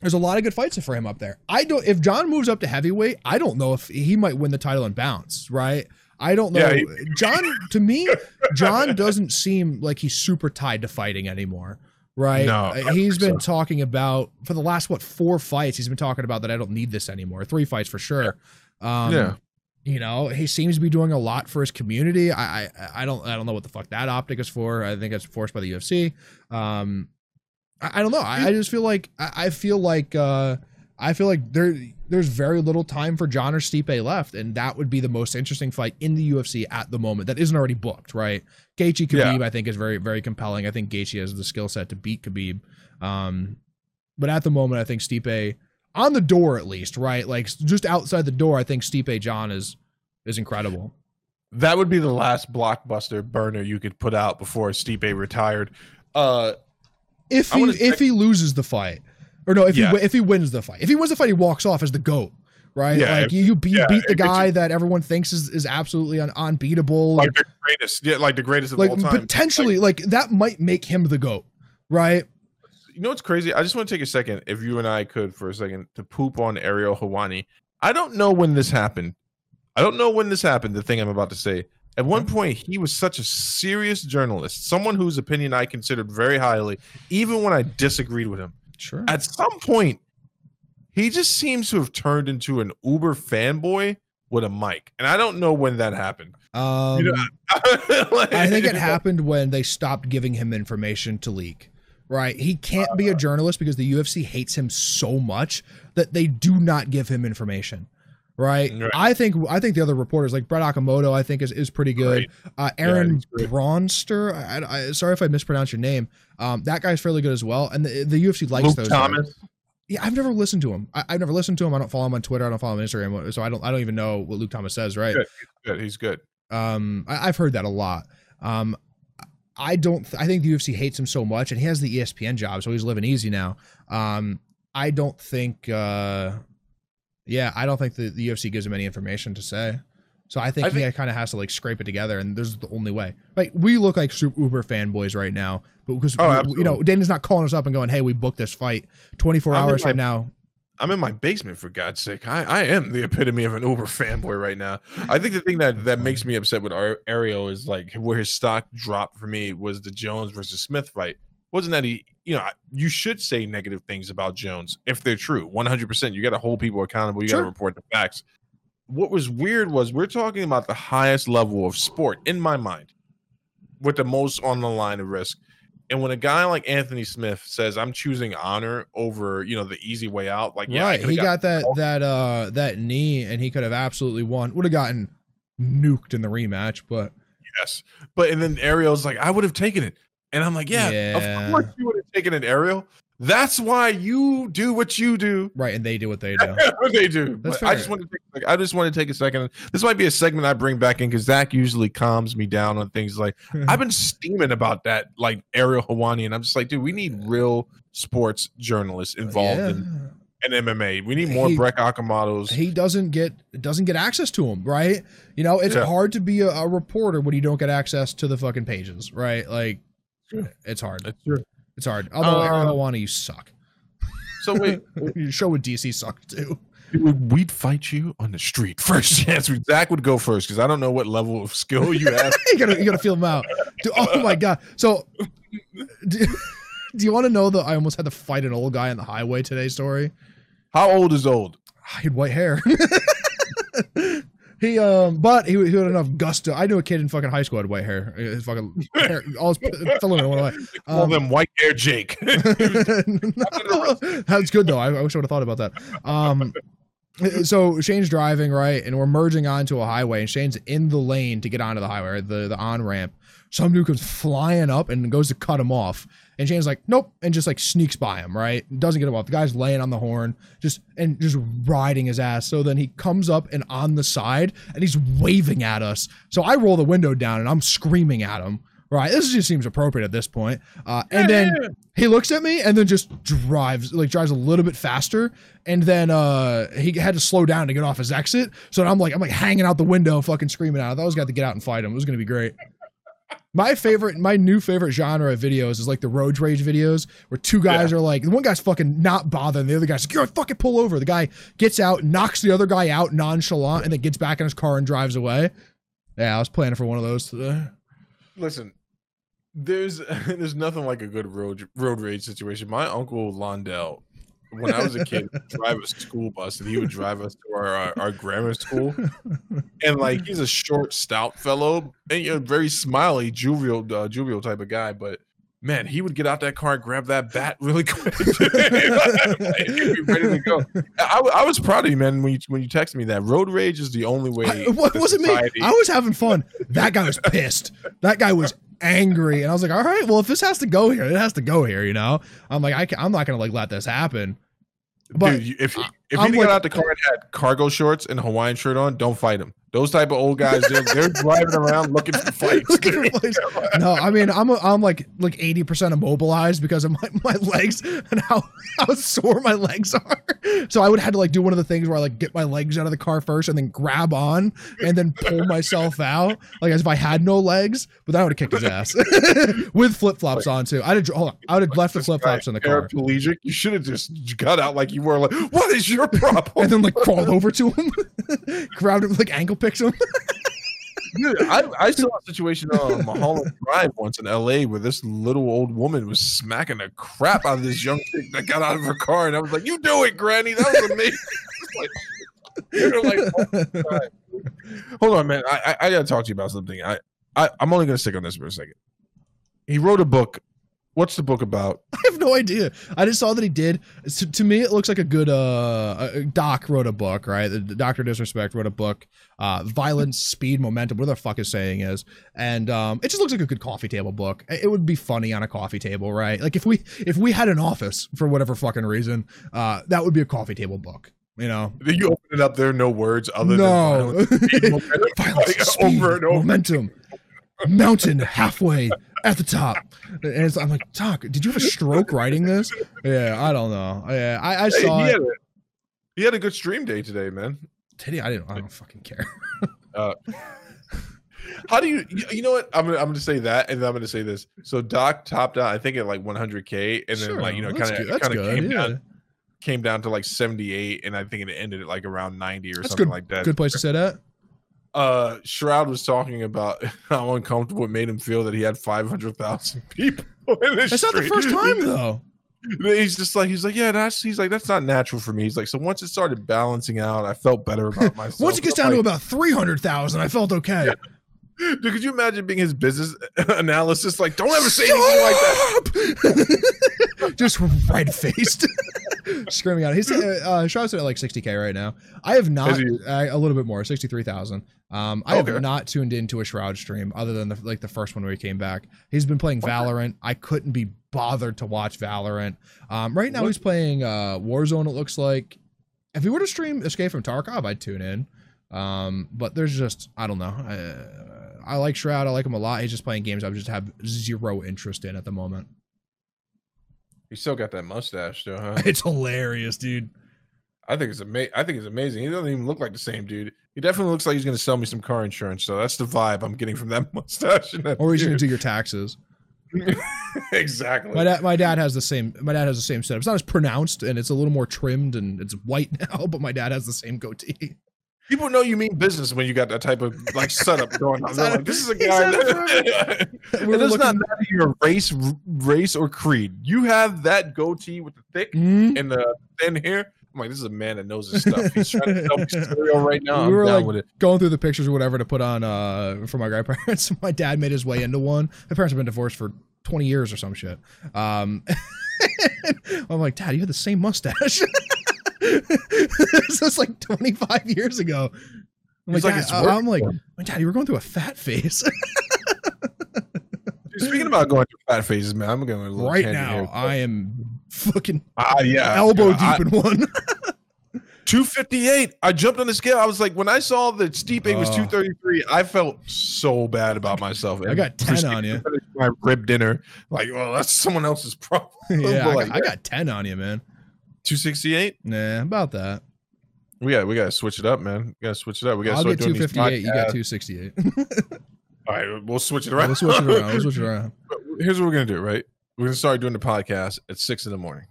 There's a lot of good fights for him up there. I don't. If John moves up to heavyweight, I don't know if he might win the title and bounce, right? I don't know.
Yeah, he-
John, [LAUGHS] to me, John doesn't seem like he's super tied to fighting anymore, right?
No,
Uh, he's been talking about for the last what four fights. He's been talking about that I don't need this anymore. Three fights for sure. Um,
Yeah.
You know, he seems to be doing a lot for his community. I, I I don't I don't know what the fuck that optic is for. I think it's forced by the UFC. Um, I, I don't know. I, I just feel like I, I feel like uh, I feel like there there's very little time for John or Stipe left, and that would be the most interesting fight in the UFC at the moment that isn't already booked, right? Gaethje Khabib, I think, is very very compelling. I think Gaethje has the skill set to beat Khabib, um, but at the moment, I think Stipe on the door at least, right? Like just outside the door, I think Stipe John is is incredible.
That would be the last blockbuster burner you could put out before Stipe retired. Uh
If he
wanna
if he loses the fight, or no, if
Yeah.
he if he wins the fight, if he wins the fight, he walks off as the goat, right?
Yeah,
like you you beat,
yeah,
beat the guy that everyone thinks is, is absolutely un, unbeatable.
like the greatest, yeah, like the greatest of
like
all time.
potentially, like, that might make him the goat, right?
you know what's crazy? I just want to take a second, if you and I could, for a second, to poop on Ariel Helwani. I don't know when this happened. I don't know when this happened. The thing I'm about to say. At one point, he was such a serious journalist, someone whose opinion I considered very highly, even when I disagreed with him.
Sure.
At some point, he just seems to have turned into an Uber fanboy with a mic, and I don't know when that happened.
Um,
You know, [LAUGHS] Like-
I think it happened when they stopped giving him information to leak. Right, he can't be a journalist because the UFC hates him so much that they do not give him information. Right?
Right.
I think I think the other reporters like Brett Okamoto, I think is, is pretty good. Uh, Aaron
he's great.
Braunster, I, I, sorry if I mispronounced your name. Um, that guy's fairly good as well, and the, the UFC likes
Luke
those. guys.
Thomas.
Yeah, I've never listened to him. I, I've never listened to him. I don't follow him on Twitter. I don't follow him on Instagram, so I don't. I don't even know what Luke Thomas says. Right?
Good. Good. He's good.
Um, I, I've heard that a lot. Um, I don't. Th- I think the UFC hates him so much, and he has the ESPN job, so he's living easy now. Um, I don't think. Uh, yeah, I don't think the, the UFC gives him any information to say. So I think,
I
he kind of has to like scrape it together, and this is the only way. Like we look like super uber fanboys right now, but because
Oh,
we- you know Dana's not calling us up and going, "Hey, we booked this fight 24
I'm
hours
my-
from now."
I'm in my basement for God's sake. I, I am the epitome of an Uber fanboy right now. I think the thing that, that makes me upset with Ar- Ariel is like where his stock dropped for me was the Jones versus Smith fight. Wasn't that he? You know, you should say negative things about Jones if they're true. 100. percent You got to hold people accountable. You got to report the facts. What was weird was we're talking about the highest level of sport in my mind, with the most on the line of risk. And when a guy like Anthony Smith says, "I'm choosing honor over," you know, the easy way out, like yeah,
right, he
got
got that that uh that knee, and he could have absolutely won. Would have gotten nuked in the rematch, but
Yes. But and then Ariel's like, I would have taken it. And I'm like, yeah,
Yeah.
of course you would have taken an Ariel. That's why you do what you do.
right, and they do what they [LAUGHS] do.
what they do. I just want to take like, I just want to take a second. This might be a segment I bring back in because Zach usually calms me down on things like [LAUGHS] I've been steaming about that, like Ariel Helwani, and I'm just like, dude, we need real sports journalists involved
Yeah.
in, in MMA. We need more
He-
Brett Okamotos.
he doesn't get doesn't get access to them, right? You know, it's
Yeah.
hard to be a, a reporter when you don't get access to the fucking pages, right? Like,
Sure.
it's hard.
That's true.
It's hard. Although
Uh,
Aaron Helwani, you suck.
So wait, [LAUGHS]
Your show with DC sucked too.
We'd fight you on the street. [LAUGHS] First chance, Zach would go first because I don't know what level of skill you have. [LAUGHS]
you gotta you gotta feel them out. Dude, oh my god! So, do, do you want to know that I almost had to fight an old guy on the highway today? Story.
How old is old?
He had white hair. He um, but he, he had enough gusto. I knew a kid in fucking high school had white hair. His fucking hair, [LAUGHS] all his filament went away.
Call
Um,
them white hair Jake. [LAUGHS] [LAUGHS]
That's good though. I, I wish I would have thought about that. Um, so Shane's driving right, and we're merging onto a highway, and Shane's in the lane to get onto the highway, the the on ramp. Some dude comes flying up and goes to cut him off, and Shane's like, "Nope," and just like sneaks by him. Right, doesn't get him off. The guy's laying on the horn, just and just riding his ass. So then he comes up and on the side, and he's waving at us. So I roll the window down, and I'm screaming at him. Right, this just seems appropriate at this point. Uh, and then he looks at me and then just drives like drives a little bit faster and then uh he had to slow down to get off his exit so i'm like i'm like hanging out the window fucking screaming out i thought i was got to get out and fight him it was gonna be great my favorite my new favorite genre of videos is like the road rage videos where two guys are like one guy's fucking not bothering the other guy's like you're fucking pull over. The guy gets out knocks the other guy out nonchalant and then gets back in his car and drives away. Yeah i was planning for one of those today.
Listen, there's [LAUGHS] there's nothing like a good road road rage situation. My uncle Londell, when I was a kid, [LAUGHS] drive a school bus and he would drive us to our our, our grammar school. And like he's a short, stout fellow, and you know, very smiley, jovial, uh, jovial type of guy. But man, he would get out that car and grab that bat really [LAUGHS] quick. [LAUGHS] Like, ready to go. I, I was proud of you, man. When you when you texted me that road rage is the only way.
I, what wasn't me? I was having fun. That guy was pissed. That guy was angry, and I was like, "All right, well, if this has to go here, it has to go here." You know, I'm like, I I'm not gonna like let this happen. But
Dude, if if
I'm
he got out the car and had cargo shorts and a Hawaiian shirt on, don't fight him. Those type of old guys, they're, they're [LAUGHS] driving around looking for fights.
Looking for fights. [LAUGHS] no, I mean, I'm I'm like like 80 percent immobilized because of my, [LAUGHS] my legs and how how sore my legs are. So I would have to like do one of the things where I like get my legs out of the car first and then grab on and then pull myself out, like as if I had no legs. But then I would have kicked his ass with flip flops on too. I'd have hold on, I would have left the flip flops in the car.
Paraplegic. You should have just got out like you were. Like, what is your problem?
and then like crawled over to him, [LAUGHS] grabbed him, like ankle picks him.
Dude, I, I saw a situation on Mulholland Drive once in L.A. where this little old woman was smacking the crap out of this young chick that got out of her car, and I was like, "You do it, Granny. That was amazing." like, you're like, oh hold on, man. I, I I gotta talk to you about something. I, I I'm only gonna stick on this for a second. He wrote a book What's the book about? [LAUGHS]
I have no idea. I just saw that he did. To, to me, it looks like a good. Uh, Doc wrote a book, right? The, Doctor Disrespect wrote a book. Uh, Violence, Speed, Momentum. Whatever the fuck his saying is, and um, it just looks like a good coffee table book. It would be funny on a coffee table, right? Like if we if we had an office for whatever fucking reason, uh, that would be a coffee table book. You know,
you open it up. There are no words other
no
than violence,
violence,
like,
speed,
over and over.
momentum, mountain halfway at the top. And I'm like, Doc, did you have a stroke writing this? Yeah, I don't know. Yeah, I, I
Hey,
saw
he,
it.
had a, he had a good stream day today, man.
He? I didn't. I don't fucking care. [LAUGHS]
Uh, how do you? you- know what? I'm gonna I'm gonna say that, and then I'm gonna say this. So Doc topped out, I think at like 100k, and then
Sure,
like you know, kind of kind of came
yeah.
down came down to like 78, and I think it ended at like around 90 or
That's
something
good.
like that.
Good place to sit at.
Uh, Shroud was talking about [LAUGHS] how uncomfortable it made him feel that he had 500,000 [LAUGHS] people. In his
That's not the first time [LAUGHS] though.
He's just like he's like yeah, that's he's like that's not natural for me. He's like so once it started balancing out, I felt better about myself.
Once it gets down to about three hundred thousand, I felt okay.
Dude, could you imagine being his business analysis? Like, don't ever say anything like that.
that. Just red faced, screaming out. He's uh, uh, Shroud's at like sixty k right now. I have not
he?
uh, a little bit more, sixty three thousand. Um, I have not tuned into a Shroud stream other than the, like the first one where he came back. He's been playing Valorant. I couldn't be bothered to watch Valorant. Um, right now
What-
he's playing uh, Warzone. It looks like. If he were to stream Escape from Tarkov, I'd tune in. Um, but there's just I don't know. I, I like Shroud. I like him a lot. He's just playing games I just have zero interest in at the moment.
He still got that mustache, though, huh? [LAUGHS]
It's hilarious, dude.
I think it's amazing. I think it's amazing. He doesn't even look like the same dude. He definitely looks like he's going to sell me some car insurance. So that's the vibe I'm getting from that [LAUGHS] mustache. And that
Or he's gonna do your taxes. [LAUGHS]
exactly.
My dad, my dad has the same. My dad has the same setup. It's not as pronounced, and it's a little more trimmed, and it's white now. But my dad has the same goatee.
People know you mean business when you got that type of like setup [LAUGHS] going on. They're like, this is a guy. That,
We [LAUGHS] were
it does not matter your race, race or creed. You have that goatee with the thick
Mhm.
and the thin hair. I'm like, this is a man that knows his stuff. He's trying to sell me [LAUGHS] cereal right now.
We
I'm
were like-
with it.
Going through the pictures or whatever to put on uh for my grandparents. My dad made his way into one. My parents have been divorced for twenty years or some shit. Um, I'm like, Dad, you had the same mustache. [LAUGHS] this was like 25 years ago. I'm like,
like,
"Dad,"
"It's
uh, I'm like,
for him."
Dad, you were going through a fat phase. [LAUGHS]
Dude, Speaking about going through fat phases, man, I'm going a little
right now,
here.
I am fucking
Ah, yeah,
elbow
I-
deep in one. [LAUGHS]
258. I jumped on the scale. I was like, when I saw that Stipe was
Oh.
233, I felt so bad about myself.
I got 10 on you.
My rib dinner. Like, well, that's someone else's problem.
yeah, I
like,
got, I got 10 on you, man.
268.
Nah, about that.
We got we got to switch it up, man. We got to switch it up. We got to start doing these
258. You got 268. [LAUGHS]
All right, we'll switch it around.
Let's switch it around. Let's switch it around. [LAUGHS]
Here's what we're gonna do, right? We're gonna start doing the podcast at six in the morning.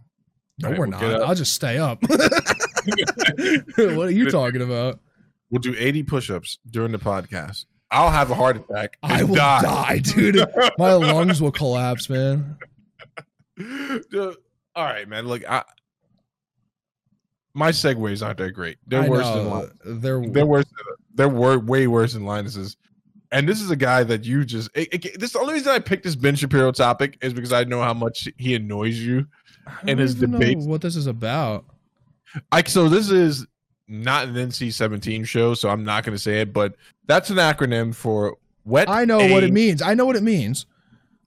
No,
right,
we're
we'll
not. I'll just stay up. [LAUGHS] what are you talking about?
We'll do 80 push-ups during the podcast. I'll have a heart attack.
I will die, dude. My lungs will collapse, man.
All right, man. Look, I my segues aren't that great. They're
I
worse than
know.
Linus.
They're,
They're worse. They're wor- way worse than Linus's. And this is a guy that you just. It, it- this the only reason I picked this Ben Shapiro topic is because I know how much he annoys you.
I
his debates-
what this is about.
I so this is not an NC-17 show, so I'm not going to say it, but that's an acronym for wet.
I know what it means. I know what it means.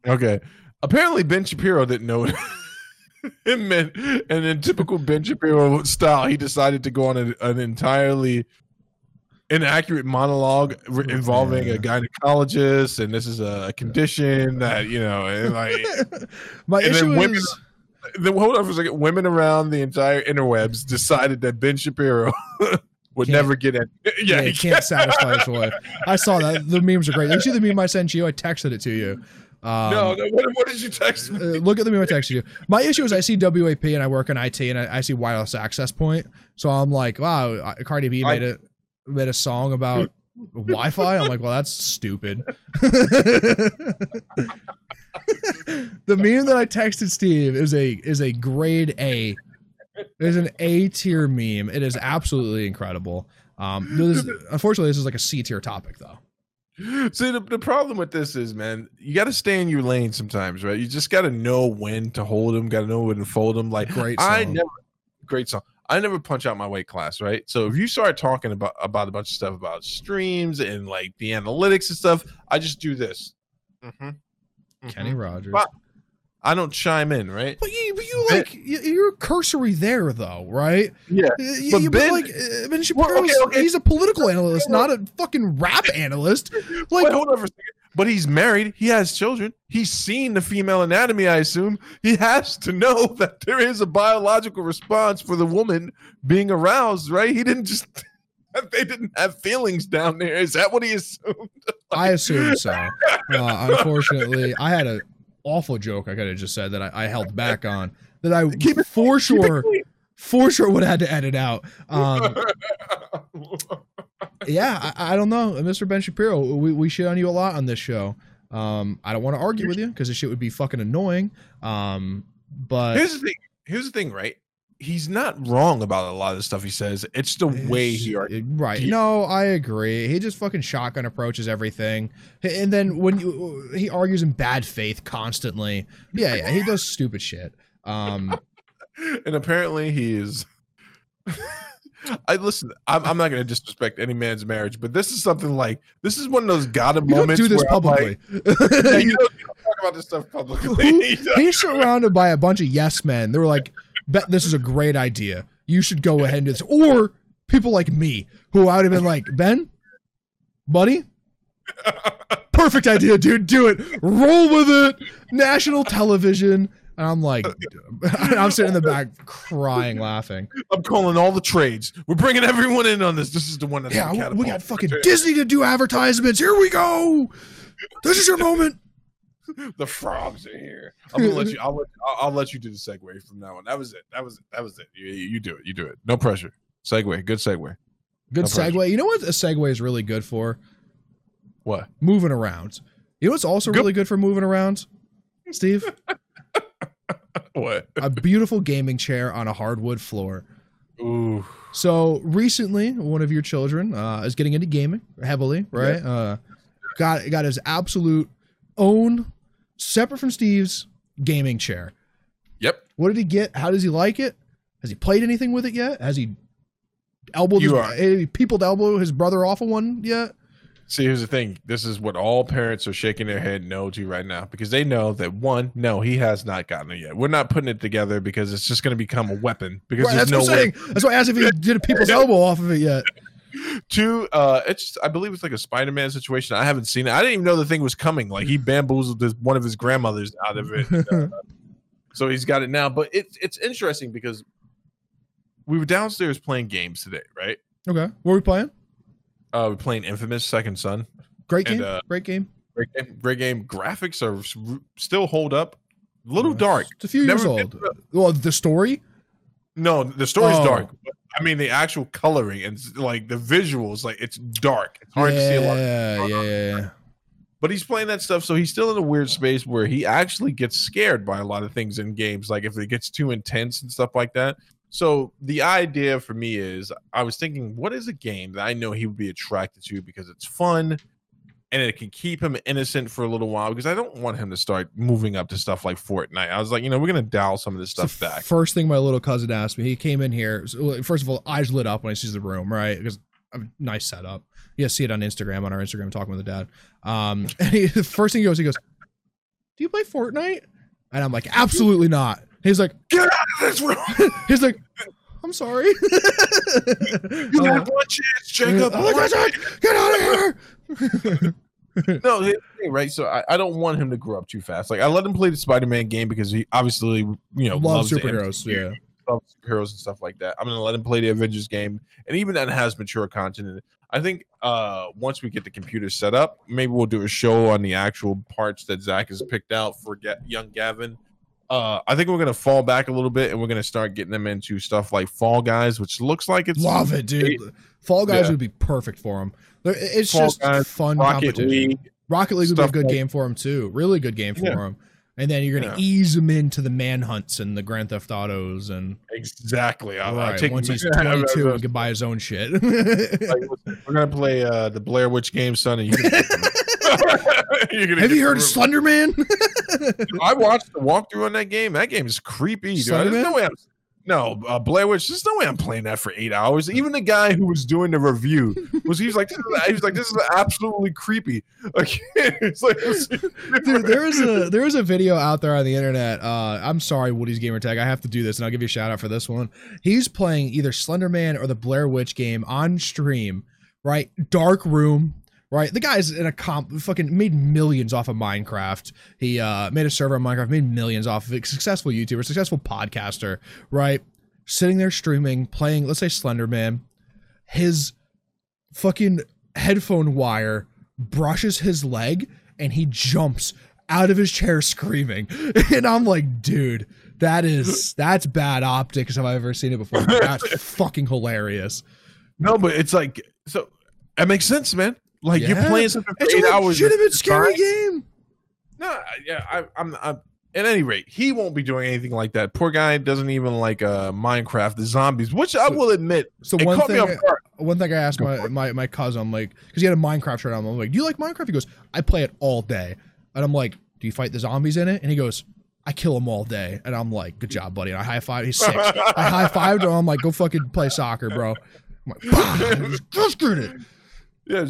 Okay. Apparently, Ben Shapiro didn't know it. [LAUGHS] and, then, and in typical Ben Shapiro style, he decided to go on a, an entirely inaccurate monologue re- involving
Yeah.
a gynecologist, and this is a condition that you know, and like. [LAUGHS]
My
And
issue
women-
is
Then hold on for a second. Women around the entire interwebs decided that Ben Shapiro [LAUGHS] would
Can't-
never get it.
yeah,
Yeah,
he can't satisfy his wife. I saw that. The memes are great. You see the meme I sent you? I texted it to you. Um,
no, no. What, what did you text me?
uh, look at the meme I texted you. My issue is I see WAP and I work in IT and I, I see wireless access point. So I'm like, wow, Cardi B made a made a song about [LAUGHS] Wi-Fi. I'm like, well, that's stupid. [LAUGHS] the meme that I texted Steve is a is a grade A. It is an A tier meme. It is absolutely incredible. Um, this, unfortunately, this is like a C tier topic though. [LAUGHS]
See, the, the problem with this is, man, you got to stay in your lane sometimes, right? You just got to know when to hold them, got to know when to fold them. Like,
Great
I
song.
never, great song. I never punch out my weight class, right? So if you start talking about about a bunch of stuff about streams and like the analytics and stuff, I just do this. hmm
Kenny Rogers.
Wow. I don't chime in, right?
But you, but you
Ben-
like you- you're cursory there though, right?
Yeah.
You,
But
you-
Ben-
like uh, Ben
Well, okay, okay.
he's a political analyst, not a fucking rap [LAUGHS] analyst. Like,
Wait, hold on for a second. But he's married. He has children. He's seen the female anatomy. I assume he has to know [LAUGHS] that there is a biological response for the woman being aroused, right? He didn't just. [LAUGHS] They didn't have feelings down there. Is that what he assumed?
I assume so. Uh, unfortunately, I had an awful joke I could have just said that I, I held back on that I [LAUGHS]
Keep it-
for sure, for sure would have had to edit out. Um, [LAUGHS] yeah, I, I don't know, Mr. Ben Shapiro. We we shit on you a lot on this show. Um, I don't want to argue with you because this shit would be fucking annoying. Um, but
Here's the thing. Here's the thing, right? He's not wrong about a lot of the stuff he says. It's the way he argues.
right.
he-
No, I agree. He just fucking shotgun approaches everything, and then when you he argues in bad faith constantly. Yeah, yeah, he does stupid shit. Um, [LAUGHS]
and apparently he is. [LAUGHS] I listen. I'm, I'm not going to disrespect any man's marriage, but this is something like this is one of those gotta
you
moments.
do this
I'm like,
publicly.
Yeah, [LAUGHS] you don't, you don't talk about this stuff publicly.
He's surrounded by a bunch of yes men. They were like, "Bet this is a great idea. You should go ahead and do this." Or people like me, who I would have been like, "Ben, buddy, perfect idea, dude. Do it. Roll with it. National television." And I'm like, [LAUGHS] I'm sitting in the back crying, laughing.
I'm calling all the trades. We're bringing everyone in on this. This is the one that's
Yeah, we got fucking Disney to do advertisements. Here we go. This is your moment. [LAUGHS]
the frogs are here. I'm gonna let you. [LAUGHS] I'll let. I'll, I'll let you do the segue from now on. That was it. That was it. That was it. You, you do it. You do it. No pressure. Segue. Good segue.
Good
No pressure.
segue. You know what a segue is really good for?
What?
moving around. You know what's also
Go-
really good for moving around, Steve? [LAUGHS]
What?
a beautiful gaming chair on a hardwood floor.
Ooh.
So recently, one of your children uh, is getting into gaming heavily, right? Uh, got got his absolute own, separate from Steve's gaming chair.
Yep.
What did he get? How does he like it? Has he played anything with it yet? Has he elbowed his,
You are-
eh, people elbow his brother off of one yet?
See, here's the thing. This is what all parents are shaking their head no to right now because they know that one, no, he has not gotten it yet. We're not putting it together because it's just going to become a weapon because
Right,
there's
that's
no
what I'm
way.
saying. That's why I asked if he did a people's [LAUGHS] elbow off of it yet.
Two, uh, it's I believe it's like a Spider-Man situation. I haven't seen it. I didn't even know the thing was coming. Like he bamboozled this, one of his grandmothers out of it, Uh, so he's got it now. But it's it's interesting because we were downstairs playing games today, right?
Okay, what were we playing?
Uh, we're playing Infamous Second Son.
Great
And,
game.
uh,
Great game.
Great game. Great game. Graphics are still hold up. A little dark.
It's a few years old.
been-
Well, the story.
No, the story's
Oh.
dark. I mean, the actual coloring and like the visuals, like it's dark. It's hard to see a lot.
Yeah, yeah, yeah, yeah.
But he's playing that stuff, so he's still in a weird space where he actually gets scared by a lot of things in games, like if it gets too intense and stuff like that. So the idea for me is, I was thinking, what is a game that I know he would be attracted to because it's fun and it can keep him innocent for a little while because I don't want him to start moving up to stuff like Fortnite. I was like, you know, we're gonna dial some of this stuff back.
First thing my little cousin asked me, he came in here. so, First of all, eyes lit up when he sees the room, right? Because I'm a nice setup. You see it on Instagram on our Instagram talking with the dad. Um, [LAUGHS] and he, the first thing he goes, he goes, "Do you play Fortnite?" And I'm like, "Absolutely not." He's like,
Get out of this room! [LAUGHS]
he's like, "I'm sorry."
You [LAUGHS] got one chance, Jacob.
I'm like, "That's. Get out of here. [LAUGHS]
no, thing, right? So I, I don't want him to grow up too fast. Like I let him play the Spider-Man game because he obviously, you know,
Love
loves
superheroes. Yeah.
loves superheroes and stuff like that. I'm gonna let him play the Avengers game, and even that has mature content in it. I think uh once we get the computer set up, maybe we'll do a show on the actual parts that Zach has picked out for Ga- young Gavin. Uh, I think we're gonna fall back a little bit, and we're gonna start getting them into stuff like Fall Guys, which looks like it's
Love it, dude. Fall Guys
Yeah.
would be perfect for him. There- It's
Fall
just
Guys,
fun
Rocket
competition.
League.
Rocket League would be a good
like-
game for him too. Really good game for
Yeah.
him. And then you're gonna
Yeah.
ease him into the manhunts and the Grand Theft Autos, and
Exactly. I'll, I'll take
once he's [LAUGHS]
I- I-
22
I-
and can buy his own shit.
like, listen, we're gonna play uh, the Blair Witch game, son, and you. [LAUGHS] [LAUGHS]
Have you heard of. Slenderman?
I watched the walkthrough on that game. That game is creepy. Dude. There's no way. I'm, no, uh, Blair Witch. There's no way I'm playing that for eight hours. Even the guy who was doing the review [LAUGHS] was he was like, this is, he was like, this is absolutely creepy. [LAUGHS] Like, it's like,
Dude, there is a there is a video out there on the internet. Uh, I'm sorry, Woody's gamer tag. I have to do this, and I'll give you a shout out for this one. He's playing either Slenderman or the Blair Witch game on stream. Right, dark room. Right, the guy's in a comp, fucking made millions off of Minecraft. He uh, made a server on Minecraft, made millions off of it. Successful YouTuber, successful podcaster. Right, sitting there streaming, playing. Let's say Slenderman. His fucking headphone wire brushes his leg and he jumps out of his chair screaming. [LAUGHS] And I'm like, dude, that is that's bad optics if I've ever seen it before. That's [LAUGHS] fucking hilarious.
no, but it's like, so that makes sense, man. Like you're playing something for
It's
eight
a
hours.
legitimate scary game.
No, yeah, I, I'm, I'm. At any rate, he won't be doing anything like that. Poor guy doesn't even like uh Minecraft, the zombies, which I will admit,
So one
caught me off
thing,
guard.
one thing I asked my, my my cousin, I'm like, because he had a Minecraft shirt on. I'm like, do you like Minecraft? He goes, I play it all day. And I'm like, do you fight the zombies in it? And he goes, I kill them all day. And I'm like, good job, buddy. And I high five. He's six. I high fived him. I'm like, go fucking play soccer, bro. I'm like, bah, [LAUGHS] just screwed it.
Yeah,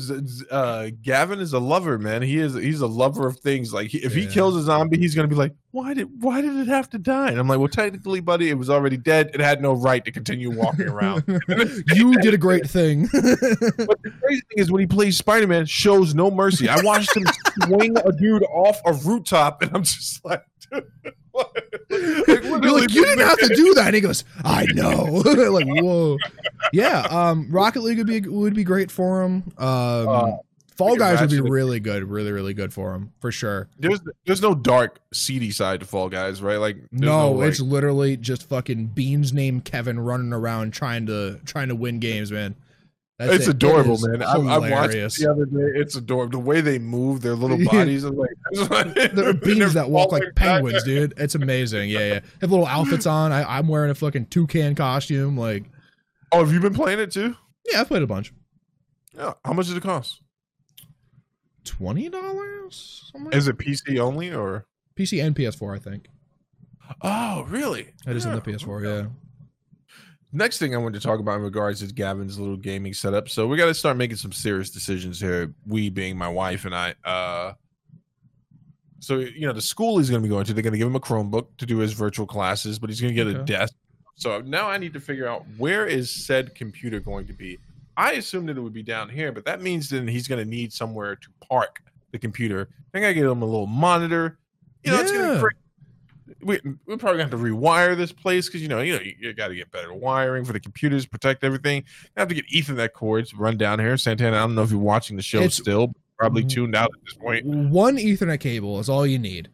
uh, Gavin is a lover, man. He is. He's a lover of things. Like he, if he kills a zombie, he's gonna be like, "Why did Why did it have to die?" And I'm like, "Well, technically, buddy, it was already dead. It had no right to continue walking around." [LAUGHS]
you did a great thing. [LAUGHS]
But the crazy thing is when he plays Spider Man, shows no mercy. I watched him [LAUGHS] swing a dude off a rooftop, and I'm just like? Like,
You're like, you didn't have to do that. And he goes, I know. [LAUGHS] like, whoa. Yeah. Um, Rocket League would be would be great for him. Um,
Uh,
Fall Guys would be really good, really, really good for him for sure.
There's there's no dark, seedy side to Fall Guys, right? Like, there's
No,
like-
it's literally just fucking Beans named Kevin running around trying to trying to win games, man. That's
it's
it. It
adorable,
is
man. I, I watched it the other day. It's adorable. The way they move, their little [LAUGHS] bodies [LAUGHS] are [LAUGHS] like
There
they're
are beans that walk like penguins, dude. It's amazing. Yeah, yeah. Have little outfits on. I, I'm wearing a fucking toucan costume. Like,
Oh, have you been playing it too?
yeah, I've played a bunch.
Yeah. How much does it cost?
Twenty dollars?
Is it PC only or?
PC and PS4, I think.
Oh, really?
It is in the PS4, yeah.
Next thing I wanted to talk about in regards is Gavin's little gaming setup. So we got to start making some serious decisions here. We being my wife and I. Uh, so you know the school he's going to be going to, they're going to give him a Chromebook to do his virtual classes, but he's going to get a desk. So now I need to figure out where is said computer going to be. I assumed that it would be down here, but that means then he's going to need somewhere to park the computer. I think I get him a little monitor. You know, it's going to
Yeah.
be we we're probably gonna have to rewire this place because you know you know you, you got to get better wiring for the computers, protect everything. I have to get Ethernet cords run down here. Santana, I don't know if you're watching the show
It's-
still, probably tuned out at this point.
One Ethernet cable is all you need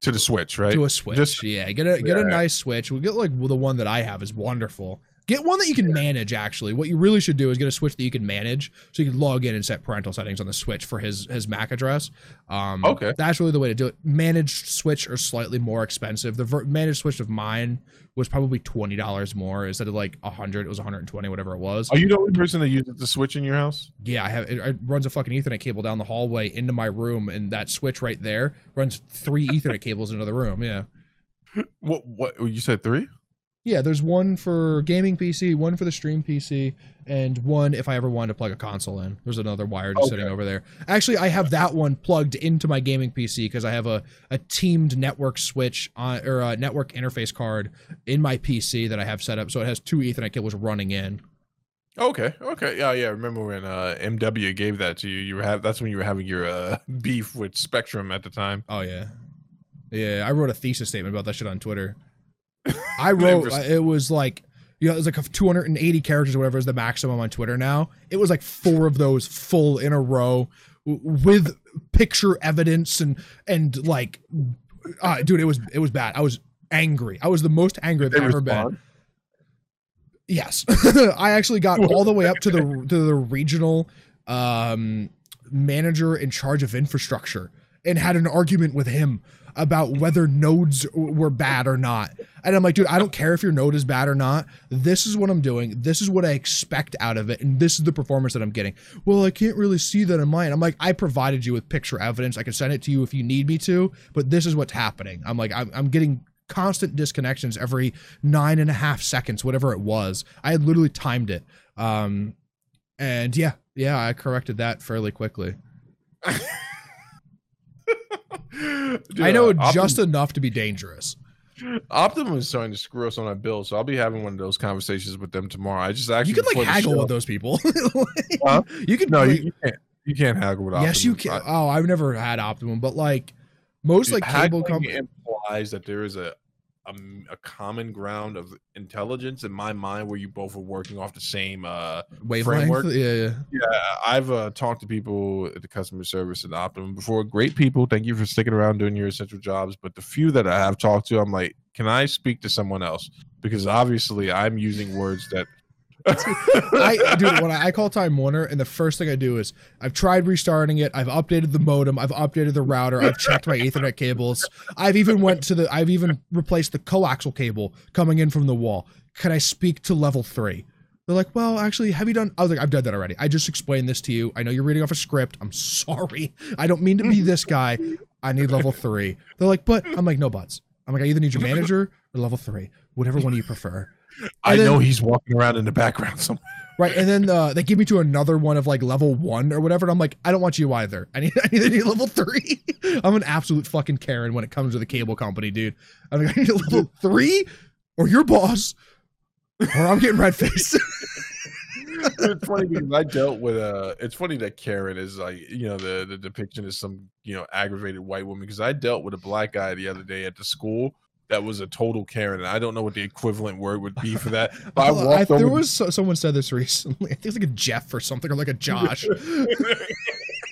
to the switch, right?
to a switch.
Just-
yeah, get a get a nice switch. We get like well, the one that I have is wonderful. Get one that you can manage. Actually, what you really should do is get a switch that you can manage, so you can log in and set parental settings on the switch for his his MAC address. Um,
Okay.
that's really the way to do it. Managed switch are slightly more expensive. The ver- managed switch of mine was probably twenty dollars more instead of like a hundred. It was one hundred and twenty, whatever it was.
Are you the only person that uses the switch in your house?
Yeah, I have it, it runs a fucking Ethernet cable down the hallway into my room, and that switch right there runs three Ethernet cables into the room. Yeah,
What? What? You said three?
Yeah. There's one for gaming PC, one for the stream PC, and one if I ever wanted to plug a console in. There's another wire just sitting over there. Actually, I have that one plugged into my gaming PC because I have a a teamed network switch on or a network interface card in my PC that I have set up, so it has two Ethernet cables running in.
Okay. Okay. Yeah. Yeah. Remember when uh, MW gave that to you? You were have that's when you were having your uh, [LAUGHS] beef with Spectrum at the time.
Oh yeah, yeah. I wrote a thesis statement about that shit on Twitter. I [LAUGHS] wrote uh, it was like you know it was like 280 characters or whatever is the maximum on Twitter now. It was like four of those full in a row with picture evidence and and like, uh, dude, it was it was bad. I was angry. I was the most angry I've ever been. Yes, [LAUGHS] I actually got all the way up to the to the regional um, manager in charge of infrastructure, and had an argument with him about whether nodes were bad or not. And I'm like, dude, I don't care if your node is bad or not. This is what I'm doing. This is what I expect out of it. And this is the performance that I'm getting. Well, I can't really see that in mine. I'm like, I provided you with picture evidence. I can send it to you if you need me to, but this is what's happening. I'm like, I'm, I'm getting constant disconnections every nine and a half seconds, whatever it was. I had literally timed it. Um, and yeah, yeah, I corrected that fairly quickly. [LAUGHS]
Dude,
I know
uh,
just enough to be dangerous.
Optimum is trying to screw us on our bill, so I'll be having one of those conversations with them tomorrow. I just actually
You can like haggle
show-
with those people. [LAUGHS]
Huh?
You can
No,
like,
you, can't. You can't haggle with Optimum.
yes, you can. Oh, I've never had Optimum, but like most like cable companies.
implies that there is a, a a common ground of intelligence in my mind where you both are working off the same uh
wavelength.
framework.
Yeah, yeah.
Yeah, I've uh, talked to people at the customer service at Optimum before. Great people. Thank you for sticking around doing your essential jobs. But the few that I have talked to, I'm like, can I speak to someone else? Because obviously, I'm using words that. [LAUGHS]
I dude, when I, I call Time Warner, and the first thing I do is I've tried restarting it. I've updated the modem. I've updated the router. I've checked my Ethernet cables. I've even went to the. I've even replaced the coaxial cable coming in from the wall. Can I speak to level three? They're like, well, actually, have you done? I was like, I've done that already. I just explained this to you. I know you're reading off a script. I'm sorry. I don't mean to be this guy. I need level three. They're like, but I'm like, no buts. I'm like, I either need your manager or level three, whatever one you prefer.
I
then-
know he's walking around in the background somewhere.
Right, and then uh, they give me to another one of like level one or whatever. And I'm like, I don't want you either. I need, [LAUGHS] I either need level three. [LAUGHS] I'm an absolute fucking Karen when it comes to the cable company, dude. I'm like, I need a level [LAUGHS] three, or your boss, or I'm getting red faced.
it's funny because I dealt with uh it's funny that Karen is like you know the the depiction is some you know aggravated white woman because I dealt with a black guy the other day at the school that was a total Karen and I don't know what the equivalent word would be for that. But I [LAUGHS]
I,
walked over
there was so, someone said this recently. [LAUGHS] I think it's like a Jeff or something, or like a Josh. [LAUGHS]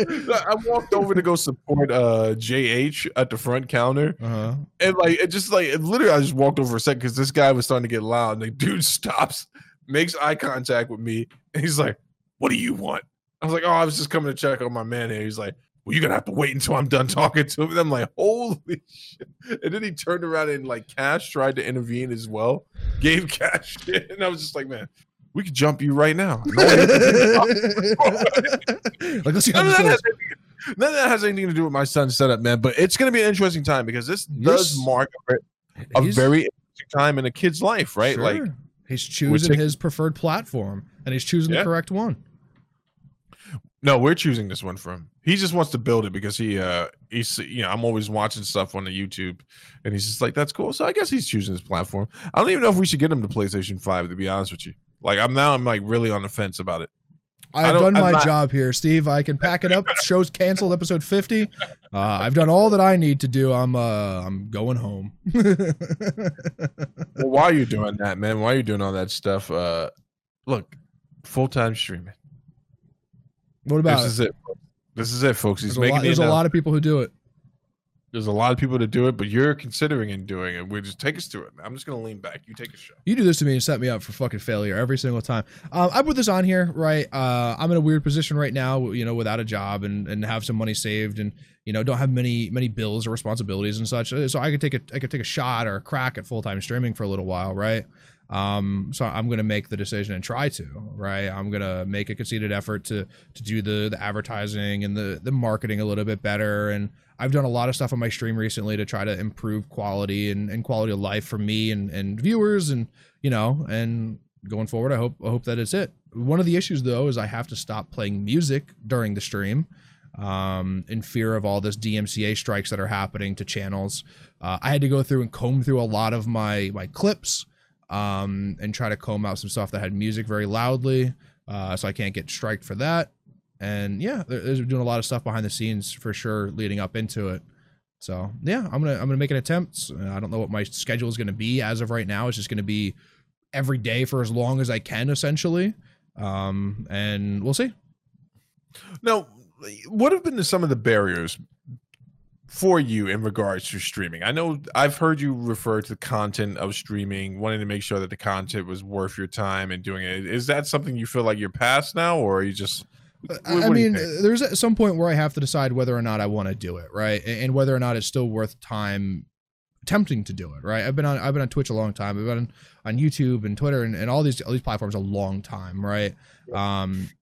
I walked over to go support uh JH at the front counter
Uh-huh.
and like it just like it literally I just walked over a second because this guy was starting to get loud and the dude stops, makes eye contact with me, and he's like, What do you want? I was like, Oh, I was just coming to check on my man here. He's like, Well, you're gonna have to wait until I'm done talking to him. And I'm like, Holy shit. And then he turned around and like Cash tried to intervene as well, gave Cash [LAUGHS] shit. And I was just like, Man, we could jump you right now. No [LAUGHS]
like let's see how
None of,
this
that
goes.
has anything, none of that has anything to do with my son's setup, man. But it's going to be an interesting time because this does mark a, very interesting time in a kid's life, right? Like,
Sure. he's choosing his preferred platform, and he's choosing
Yeah.
the correct one.
no, we're choosing this one for him. He just wants to build it because he, uh, he's, you know, I'm always watching stuff on the YouTube, and he's just like, that's cool. So I guess he's choosing his platform. I don't even know if we should get him to PlayStation Five. To be honest with you, like, I'm now, I'm like really on the fence about it.
I've done
I'm
my
not-
job here, Steve. I can pack it up. Show's canceled. Episode fifty. Uh, I've done all that I need to do. I'm uh, I'm going home. [LAUGHS]
Well, are you're doing that, man, why are you're doing all that stuff, uh, look, full time streaming.
what about
This
it?
is it. This is it, folks. He's
There's, a
making
lot,
the
there's a lot of people who do it.
There's a lot of people to do it, but you're considering and doing it. We just take us to it. I'm just gonna lean back. You take a shot.
You do this to me and set me up for fucking failure every single time. Um, I put this on here, right? Uh, I'm in a weird position right now, you know, without a job and, and have some money saved, and you know, don't have many many bills or responsibilities and such. So I could take a I could take a shot or a crack at full time streaming for a little while, right? Um, so I'm gonna make the decision and try to, right? I'm gonna make a conceited effort to to do the the advertising and the the marketing a little bit better and I've done a lot of stuff on my stream recently to try to improve quality and, and quality of life for me and, and viewers and you know and going forward I hope I hope that it's it. One of the issues though is I have to stop playing music during the stream um, in fear of all this DMCA strikes that are happening to channels. Uh, I had to go through and comb through a lot of my my clips um, and try to comb out some stuff that had music very loudly, uh, so I can't get striked for that. And yeah, they're, they're doing a lot of stuff behind the scenes for sure, leading up into it. So yeah, I'm gonna I'm gonna make an attempt. Uh, I don't know what my schedule is gonna be as of right now. It's just gonna be every day for as long as I can, essentially. Um, and we'll see.
Now, what have been some of the barriers for you in regards to streaming? I know I've heard you refer to the content of streaming, wanting to make sure that the content was worth your time and doing it. Is that something you feel like you're past now, or are you just
I,
What-
I
what
mean, there's at some point where I have to decide whether or not I want to do it, right, and, whether or not it's still worth time attempting to do it, right. I've been on I've been on Twitch a long time. I've been on, on YouTube and Twitter and, and all these all these platforms a long time, right. Um, uh,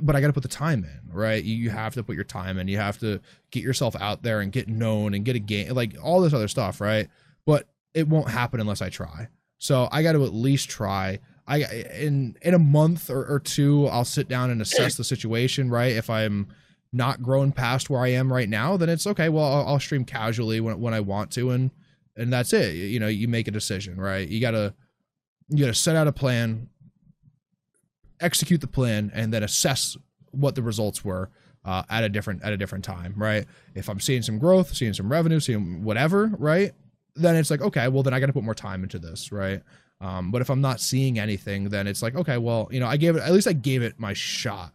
but I got to put the time in, right? You, have to put your time in. You have to get yourself out there and get known and get a game, like all this other stuff, right? But it won't happen unless I try. So I got to at least try. I in in a month or, or two, I'll sit down and assess the situation, right? If I'm not growing past where I am right now, then it's okay. Well, I'll, I'll stream casually when when I want to, and and that's it. You know, you make a decision, right? You gotta you gotta set out a plan, execute the plan, and then assess what the results were uh, at a different at a different time, right? If I'm seeing some growth, seeing some revenue, seeing whatever, right? Then it's like, okay, well, then I got to put more time into this, right? Um, but if I'm not seeing anything, then it's like, okay, well, you know, I gave it at least I gave it my shot,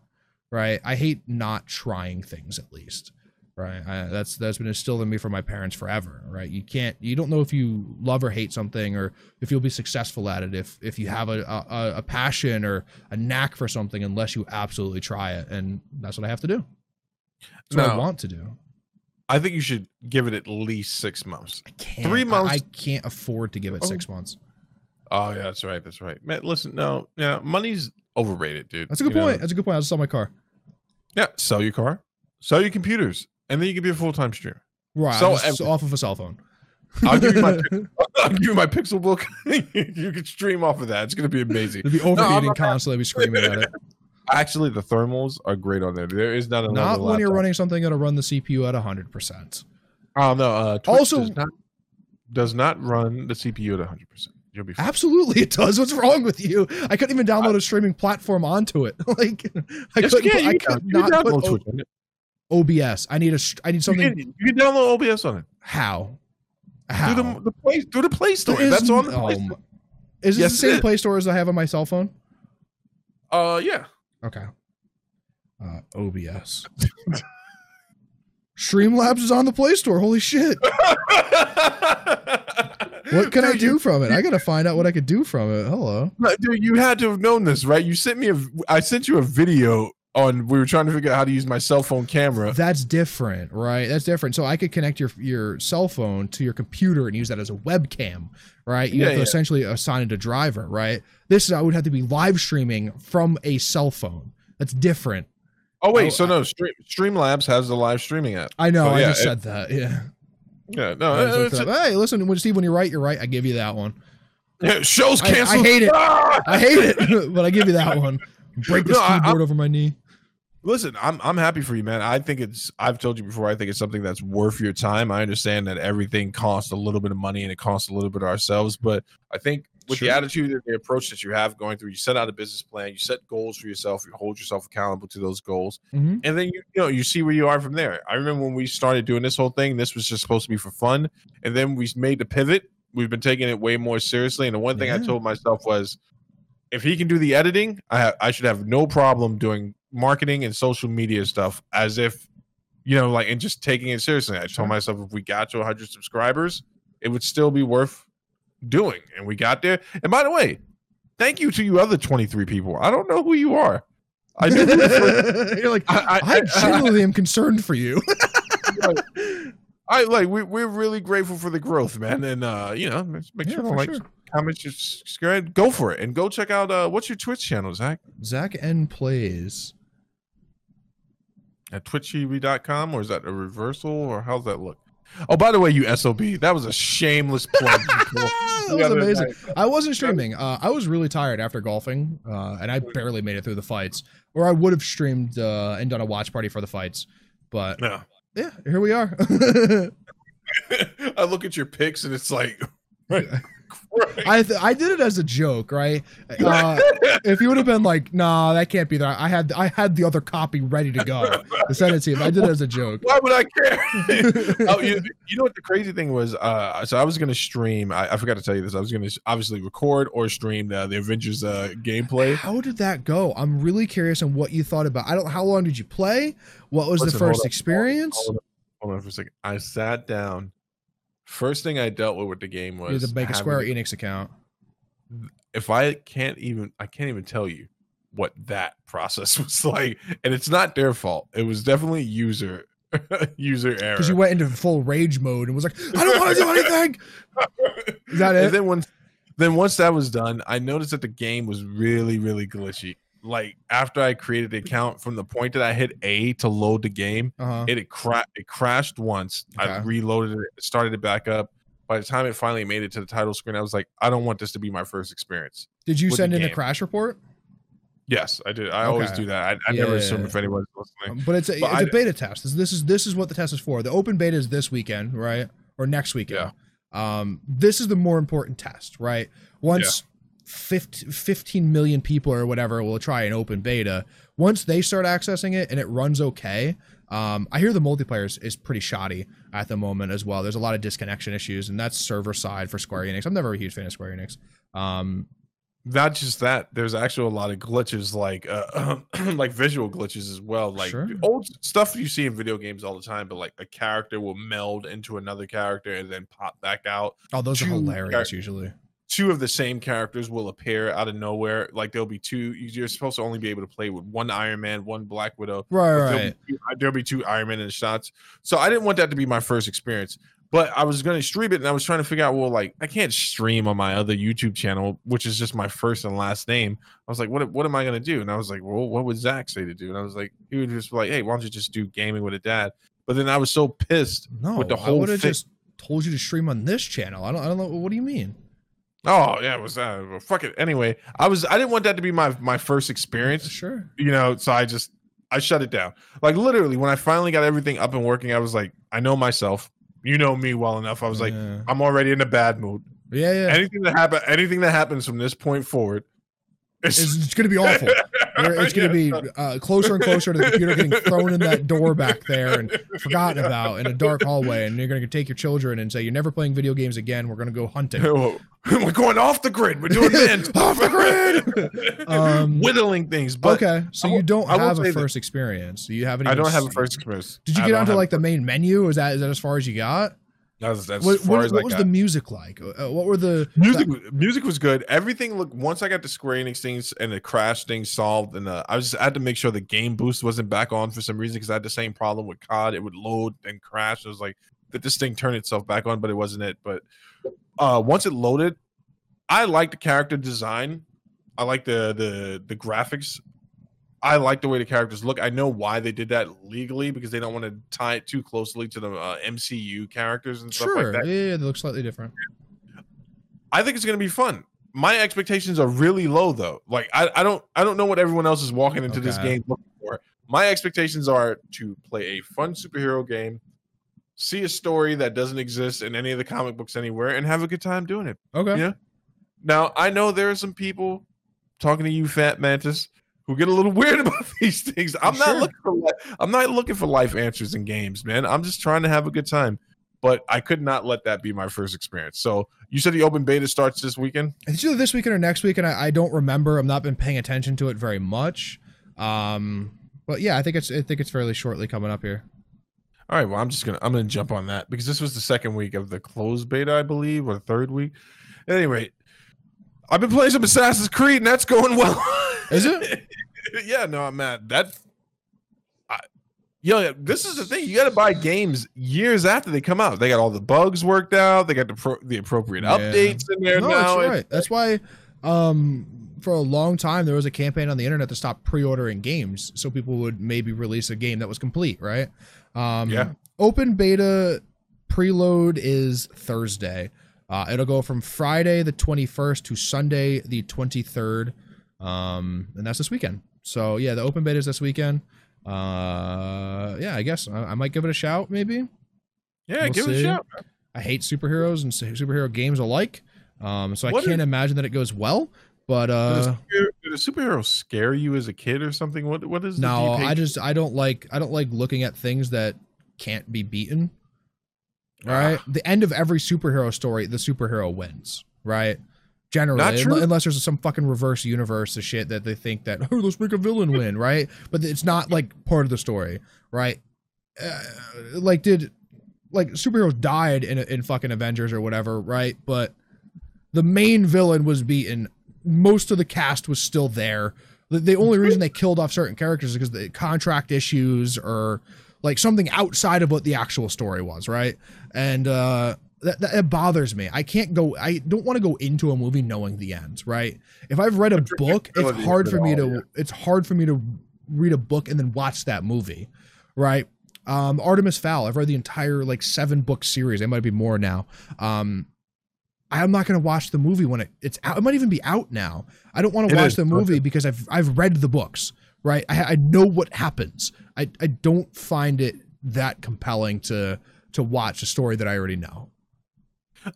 right? I hate not trying things at least, right? I, that's that's been instilled in me from my parents forever, right? You can't, you don't know if you love or hate something or if you'll be successful at it if if you have a a, a passion or a knack for something unless you absolutely try it, and that's what I have to do. That's what I want to do.
I think you should give it at least six months.
I can't.
Three months-
I, can't afford to give it
Oh.
six months.
Oh yeah, that's right. That's right. Man, listen, no, yeah, money's overrated, dude.
That's a good
You know?
point. That's a good point. I'll sell my car.
Yeah, sell your car, sell your computers, and then you can be a full time streamer.
Right.
So every-
off of a cell phone.
I'll give you my [LAUGHS] I'll give you my Pixel book. [LAUGHS] you can stream off of that. It's gonna be amazing.
It'd be
I'm
overheating
not-
constantly. Be screaming at it. [LAUGHS]
Actually, the thermals are great on there. There is not another.
Not when you're running something that'll run the CPU at hundred percent.
Oh no. Uh,
Also-
does not, does not run the CPU at 100. percent You'll be fine.
Absolutely, it does. What's wrong with you? I couldn't even download a streaming platform onto it. like I
Yes,
couldn't.
can.
I could not put
Twitch.
OBS. I need a. I I need
You
something.
can, you can download OBS on it.
How? How?
Through the, the play through the Play Store.
Is
That's on the Store.
Is this
Yes,
the same. Play Store as I have on my cell phone?
Uh, yeah.
Okay. Uh, OBS. [LAUGHS] Streamlabs is on the Play Store. Holy shit! What can I
Dude,
do from it? I gotta find out what I could do from it. Hello.
Dude, you had to have known this, right? You sent me a. I sent you a video on. We were trying to figure out how to use my cell phone camera.
That's different, right? That's different. So I could connect your your cell phone to your computer and use that as a webcam, right? You
Yeah,
have to
yeah.
essentially assign it a driver, right? This is I would have to be live streaming from a cell phone. That's different.
Oh wait,
Oh,
so
I-
no, Stream, Streamlabs has the live streaming app.
I know.
So,
I just
it-
said that. Yeah.
Yeah, no,
I
uh, it's
hey, listen. When Steve, when you're right, you're right. I give you that one.
Yeah, [LAUGHS] show's
I- I hate it.
Ah!
I hate it, [LAUGHS] but I give you that one. Break this
No, I-
keyboard over my knee.
Listen, I'm I'm happy for you, man. I think it's I've told you before. I think it's something that's worth your time. I understand that everything costs a little bit of money and it costs a little bit of ourselves, but I think with
Sure.
the attitude and the approach that you have going through, you set out a business plan, you set goals for yourself, you hold yourself accountable to those goals,
Mhm.
and then you you know you see where you are from there. I remember when we started doing this whole thing, this was just supposed to be for fun, and then we made the pivot. We've been taking it way more seriously, and the one thing I told myself was, if he can do the editing, I ha- I should have no problem doing marketing and social media stuff as if you know like and just taking it seriously. I
Sure.
told myself if we got to 100 subscribers, it would still be worth doing, and we got there. And by the way, thank you to you other 23 people. I don't know who you are. I knew who the first-
you're like,
I,
I genuinely [LAUGHS] am concerned for you. [LAUGHS]
I like we we're really grateful for the growth, man. And uh, you know, make
Yeah,
sure to like,
sure.
comment, subscribe, go for it, and go check out uh, what's your Twitch channel, Zach?
Zach N plays.
At twitchtv.com, or is that a reversal, or how's that look? Oh, by the way, you sob, that was a shameless plug. [LAUGHS] you
that was amazing.
night.
I wasn't streaming. Uh, I was really tired after golfing, uh, and I barely made it through the fights. Or I would have streamed uh, and done a watch party for the fights. But
No.
yeah, here we are. [LAUGHS] [LAUGHS]
I look at your pics, and it's like, right,
I th- I did it as a joke, right? Uh, if you would have been like, "Nah, that can't be that," I had I had the other copy ready to go to send it to you. I did it as a joke.
Why would I care? [LAUGHS] oh, you, you know what the crazy thing was? Uh, so I was gonna stream. I, I forgot to tell you this. I was gonna obviously record or stream the, the Avengers uh, gameplay.
How did that go? I'm really curious on what you thought about. I don't. How long did you play? What was
Listen,
the
hold
first
on,
experience?
Hold on, hold on for a second. I sat down. First thing I dealt with with the game was
to make a
having
Square Enix account.
If I can't even, I can't even tell you what that [LAUGHS] process [LAUGHS] was like, and it's not their fault. It was definitely user [LAUGHS] user error.
Because you went into full rage mode and was like, I don't want to do anything. Is that
and then once then once that was done, I noticed that the game was really really glitchy. Like after I created the account, from the point that I hit A to load the game,
Uh-huh.
it had cra- it crashed once. I reloaded it, started it back up. By the time it finally made it to the title screen, I was like, I don't want this to be my first experience.
Did you send in a crash report?
Yes, I did. I always do that. I, I never
Yeah.
assume if anyone's listening.
Um, But it's a,
But
it's
I-
a beta test. This, this is this is what the test is for. The open beta is this weekend, right? Or next weekend. Yeah. Um, this is the more important test, right? Once 50, 15 million people or whatever will try an open beta. Once they start accessing it and it runs okay, um, I hear the multiplayer is, is pretty shoddy at the moment as well. There's a lot of disconnection issues, and that's server side for Square Enix. I'm never a huge fan of Square Enix. Um,
Not just that, there's actually a lot of glitches, like uh, [CLEARS THROAT] like visual glitches as well, like
Sure.
old stuff you see in video games all the time. But like a character will meld into another character and then pop back out.
oh, those are hilarious
char-
usually.
Two of the same characters will appear out of nowhere. Like there'll be two. You're supposed to only be able to play with one Iron Man, one Black Widow.
Right, right.
There'll, be two, uh, there'll be two Iron Man in the shots. So I didn't want that to be my first experience. But I was going to stream it, and I was trying to figure out, well, like I can't stream on my other YouTube channel, which is just my first and last name. I was like, what? What am I going to do? And I was like, well, what would Zach say to do? And I was like, he would just be like, hey, why don't you just do gaming with a dad? But then I was so pissed.
No,
with the
I would have just told you to stream on this channel. I don't. I don't know. What do you mean?
Oh yeah, it was uh, well, fuck it. Anyway, I was I didn't want that to be my my first experience.
Sure.
you know so i just i shut it down like literally when i finally got everything up and working i was like i know myself you know me well enough i was like
yeah,
i'm already in a bad mood
yeah. yeah.
anything that happen anything that happens from this point forward
It's, it's going to be awful. It's going [LAUGHS] to be uh, closer and closer to the computer getting thrown in that door back there and forgotten about in a dark hallway. And you're going to take your children and say, "You're never playing video games again. We're going to go hunting." [LAUGHS]
we're going off the grid we're doing [LAUGHS] this
Off the grid! Um,
whittling things but
okay, so
I
you don't
will
have a first experience. Do you have any?
i don't have a first experience
Did you
I
get onto like the main menu? Is that is that as far as you got?
That's, that's
What, what, what was
got.
the music like? Uh, what were the
music music was good. Everything looked once i got the square enix things and the crash thing solved and uh, i was i had to make sure the game boost wasn't back on for some reason because i had the same problem with cod it would load and crash. It was like that this thing turned itself back on but it wasn't it. But uh once it loaded i like the character design. I like the the the graphics I like the way the characters look. I know why they did that legally because they don't want to tie it too closely to the uh, MCU characters and stuff
sure?
like that.
yeah, yeah, they look slightly different.
I think it's gonna be fun. My expectations are really low though. Like I, I don't I don't know what everyone else is walking into this game looking for. My expectations are to play a fun superhero game, see a story that doesn't exist in any of the comic books anywhere, and have a good time doing it.
Okay.
Yeah. Now I know there are some people talking to you, Fat Mantis, who get a little [LAUGHS] weird about these things. I'm not
Sure.
looking for li- I'm not looking for life answers in games, man. I'm just trying to have a good time. But I could not let that be my first experience. So you said the open beta starts this weekend.
It's either this weekend or next weekend. I, I don't remember. I've not been paying attention to it very much. Um, but yeah, I think it's I think it's fairly shortly coming up here.
All right, well, I'm just gonna I'm gonna jump on that because this was the second week of the closed beta, I believe, or the third week. At any rate, I've been playing some Assassin's Creed, and that's going well. [LAUGHS]
Is it? [LAUGHS]
yeah, no, I'm mad. That, I, yo, this is the thing. You got to buy games years after they come out. They got all the bugs worked out. They got the pro, the appropriate
Yeah.
updates in there
no,
now.
that's right. That's why. Um, for a long time there was a campaign on the internet to stop pre-ordering games, so people would maybe release a game that was complete. Right. Um,
Yeah.
Open beta preload is Thursday. Uh, it'll go from Friday the 21st to Sunday the 23rd. Um, and that's this weekend. So yeah, the open beta is this weekend. Uh, yeah, I guess I, I might give it a shout. Maybe.
yeah,
We'll
give it a
see.
shot.
I hate superheroes and superhero games alike. Um, so I
What
can't
is-
imagine that it goes well. But uh,
superhero- did a superhero scare you as a kid or something? What what is the
no, I just I don't like I don't like looking at things that can't be beaten. All right, the end of every superhero story, the superhero wins. Right, generally,
Not true.
unless there's some fucking reverse universe of shit that they think that oh let's make a villain win. Right, but it's not like part of the story. Right, uh, like did like superheroes died in in fucking Avengers or whatever. Right, but the main villain was beaten. Most of the cast was still there. The, the only reason they killed off certain characters is because the contract issues or like something outside of what the actual story was, right? And uh, that, that bothers me. I can't go. I don't want to go into a movie knowing the end, right? If I've read a book, it's hard for me
all,
to.
yeah.
It's hard for me to read a book and then watch that movie, right? Um, Artemis Fowl. I've read the entire like seven book series. It might be more now. Um, I'm not going to watch the movie when it, it's out. It might even be out now. I don't want to watch
is.
the movie because I've I've read the books, right? I, I know what happens. I, I don't find it that compelling to to watch a story that I already know.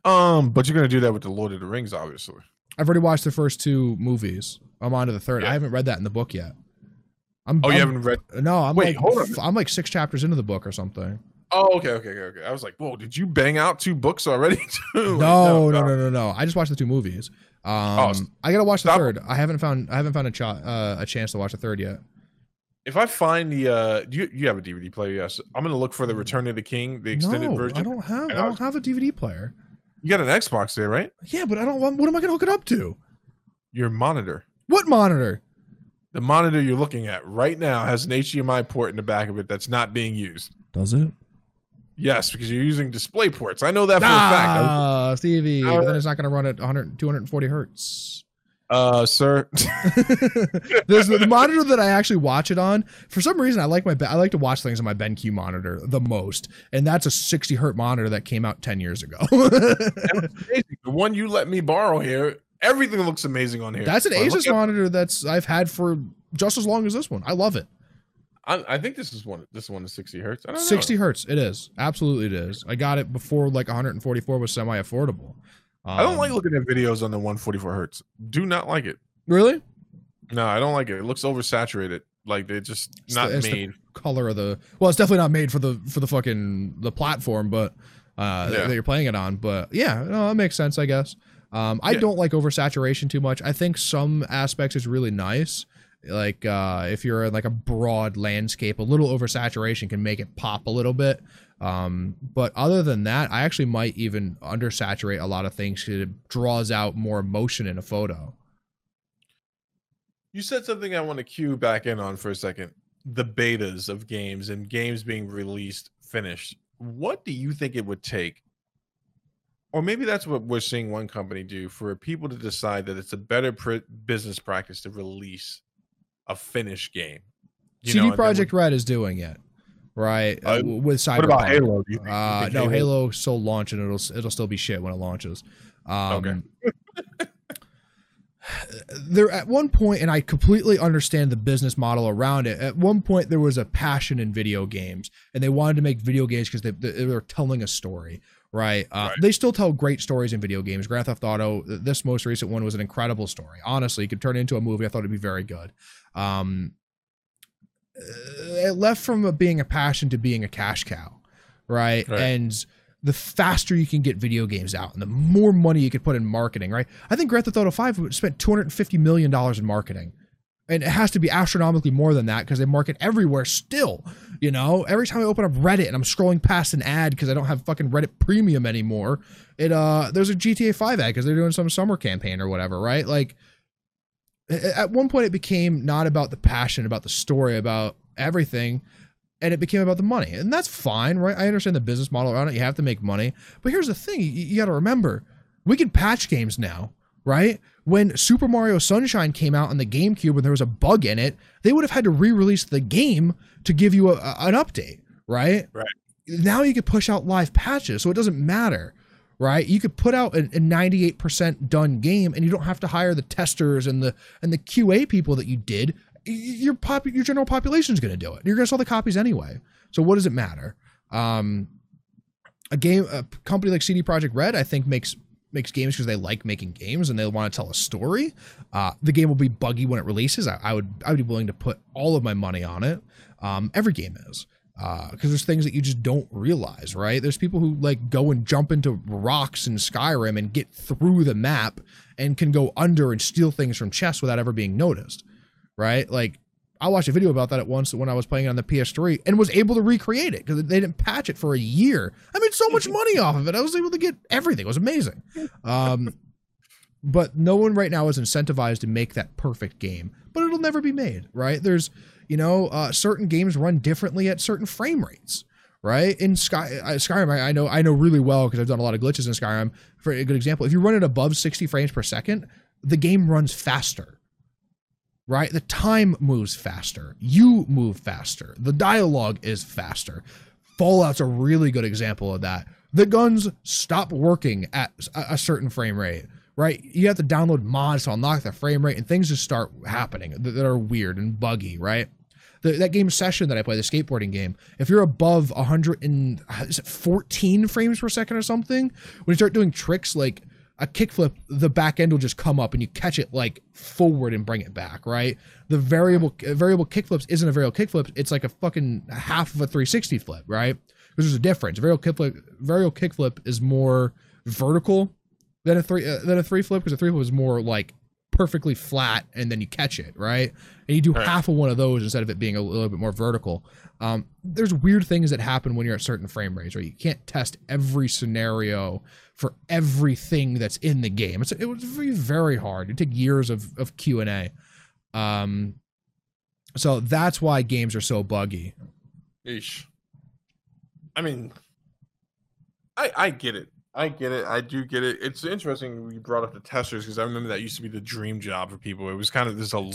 Um, but you're gonna do that with the Lord of the Rings, obviously.
I've already watched the first two movies. I'm on to the third.
Yeah.
I haven't read that in the book yet. I'm,
Oh, you
I'm-
haven't read?
No, I'm
Wait,
like
hold on.
I'm like six chapters into the book or something.
Oh, okay, okay, okay, okay. I was like, whoa, did you bang out two books already? too? [LAUGHS] Like,
No, no, no, no, no. I just watched the two movies. Um,
Oh,
I gotta watch the
stop.
third. I haven't found I haven't found a ch- uh, a chance to watch the third yet.
If I find the, uh, do you you have a DVD player? Yes. I'm gonna look for the Return of the King, the extended
no,
version.
I don't have. I
I
don't
was-
have a DVD player.
You got an Xbox there, right?
Yeah, but I don't. want- What am I gonna hook it up to?
Your monitor.
What monitor?
The monitor you're looking at right now has an HDMI port in the back of it that's not being used.
Does it?
Yes, because you're using display ports. I know that for a fact.
Ah, Stevie. Then it's not gonna run at 100, 240 hertz.
Uh, sir. [LAUGHS]
There's the, monitor that I actually watch it on. For some reason, I like my I like to watch things on my BenQ monitor the most, and that's a 60 hertz monitor that came out 10 years ago.
amazing. The one you let me borrow here, everything looks amazing on here.
that's an Asus
at-
monitor that's I've had for just as long as this one. I love it.
I, I think this is one. This one is 60 hertz. I don't
60
know.
hertz. It is absolutely it is. I got it before like 144 was semi affordable.
I don't like looking at videos on the 144 hertz. Do not like it.
really
No, I don't like it. It looks oversaturated. Like they're just
It's
not
the-
made.
color of the. Well, it's definitely not made for the for the fucking the platform, but uh,
Yeah.
that you're playing it on. But yeah, no, that makes sense, I guess. Um, I
Yeah.
don't like oversaturation too much. I think some aspects is really nice. Like uh, if you're in like a broad landscape, a little oversaturation can make it pop a little bit. Um, but other than that, I actually might even undersaturate a lot of things because it draws out more emotion in a photo.
You said something I want to cue back in on for a second. The betas of games and games being released finished. What do you think it would take? Or maybe that's what we're seeing one company do for people to decide that it's a better pr- business practice to release a finished game. You
CD Projekt Red is doing it, right?
Uh,
with Cyberpunk.
What about Halo? You think- you
Uh, no, Halo still launch and it'll it'll still be shit when it launches. Um, [LAUGHS] there at one point, and I completely understand the business model around it. At one point, there was a passion in video games, and they wanted to make video games because they, they were telling a story. Right. Uh,
Right.
They still tell great stories in video games. Grand Theft Auto, this most recent one was an incredible story. Honestly, you could turn it into a movie. I thought it'd be very good. Um, it left from being a passion to being a cash cow, right?
Right.
And the faster you can get video games out and the more money you can put in marketing, right? I think Grand Theft Auto 5 spent $250 million in marketing. And it has to be astronomically more than that because they market everywhere still. You know, every time I open up Reddit and I'm scrolling past an ad because I don't have fucking Reddit Premium anymore, it uh there's a GTA 5 ad because they're doing some summer campaign or whatever, right? Like at one point it became not about the passion, about the story, about everything, and it became about the money. And that's fine, right? I understand the business model around it. You have to make money. But here's the thing, you, you got to remember, we can patch games now, right? When Super Mario Sunshine came out on the GameCube and there was a bug in it, they would have had to re-release the game to give you a, a- an update, right?
Right.
Now you can push out live patches, so it doesn't matter right? You could put out a, a 98% done game and you don't have to hire the testers and the and the QA people that you did. Your pop your general population is going to do it. You're going to sell the copies anyway. So what does it matter? Um a game a company like CD Projekt Red I think makes makes games because they like making games and they want to tell a story. Uh, the game will be buggy when it releases. I, I would I would be willing to put all of my money on it. Um, every game is because there's things that you just don't realize, right? There's people who like go and jump into rocks in Skyrim and get through the map and can go under and steal things from chests without ever being noticed, right? Like I watched a video about that at once when I was playing it on the PS3 and was able to recreate it because they didn't patch it for a year. I made so much money off of it. I was able to get everything. It was amazing. Um, but no one right now is incentivized to make that perfect game. But it'll never be made, right? There's, you know, uh, certain games run differently at certain frame rates, right? In Sky uh, Skyrim, I, I know I know really well because I've done a lot of glitches in Skyrim. For a good example, if you run it above 60 frames per second, the game runs faster. Right? The time moves faster. You move faster. The dialogue is faster. Fallout's a really good example of that. The guns stop working at a a certain frame rate, right? You have to download mods to unlock the frame rate, and things just start happening that, that are weird and buggy, right? The, that game session that I play, the skateboarding game, if you're above 100 and 14 frames per second or something, when you start doing tricks like a kickflip, the back end will just come up and you catch it like forward and bring it back, right? The varial uh, varial kickflips isn't a varial kickflip; it's like a fucking half of a 360 flip, right? Because there's a difference. A varial kickflip, varial kickflip is more vertical than a three uh, than a three flip because a three flip is more like perfectly flat and then you catch it, right? And you do
Right.
half of one of those instead of it being a little bit more vertical. Um, there's weird things that happen when you're at certain frame rates, right? You can't test every scenario for everything that's in the game. It's it was very very hard. It took years of of Q and A. Um, so that's why games are so buggy.
Eesh. I mean, I I get it. I get it. I do get it. It's interesting you brought up the testers because I remember that used to be the dream job for people. It was kind of this allure,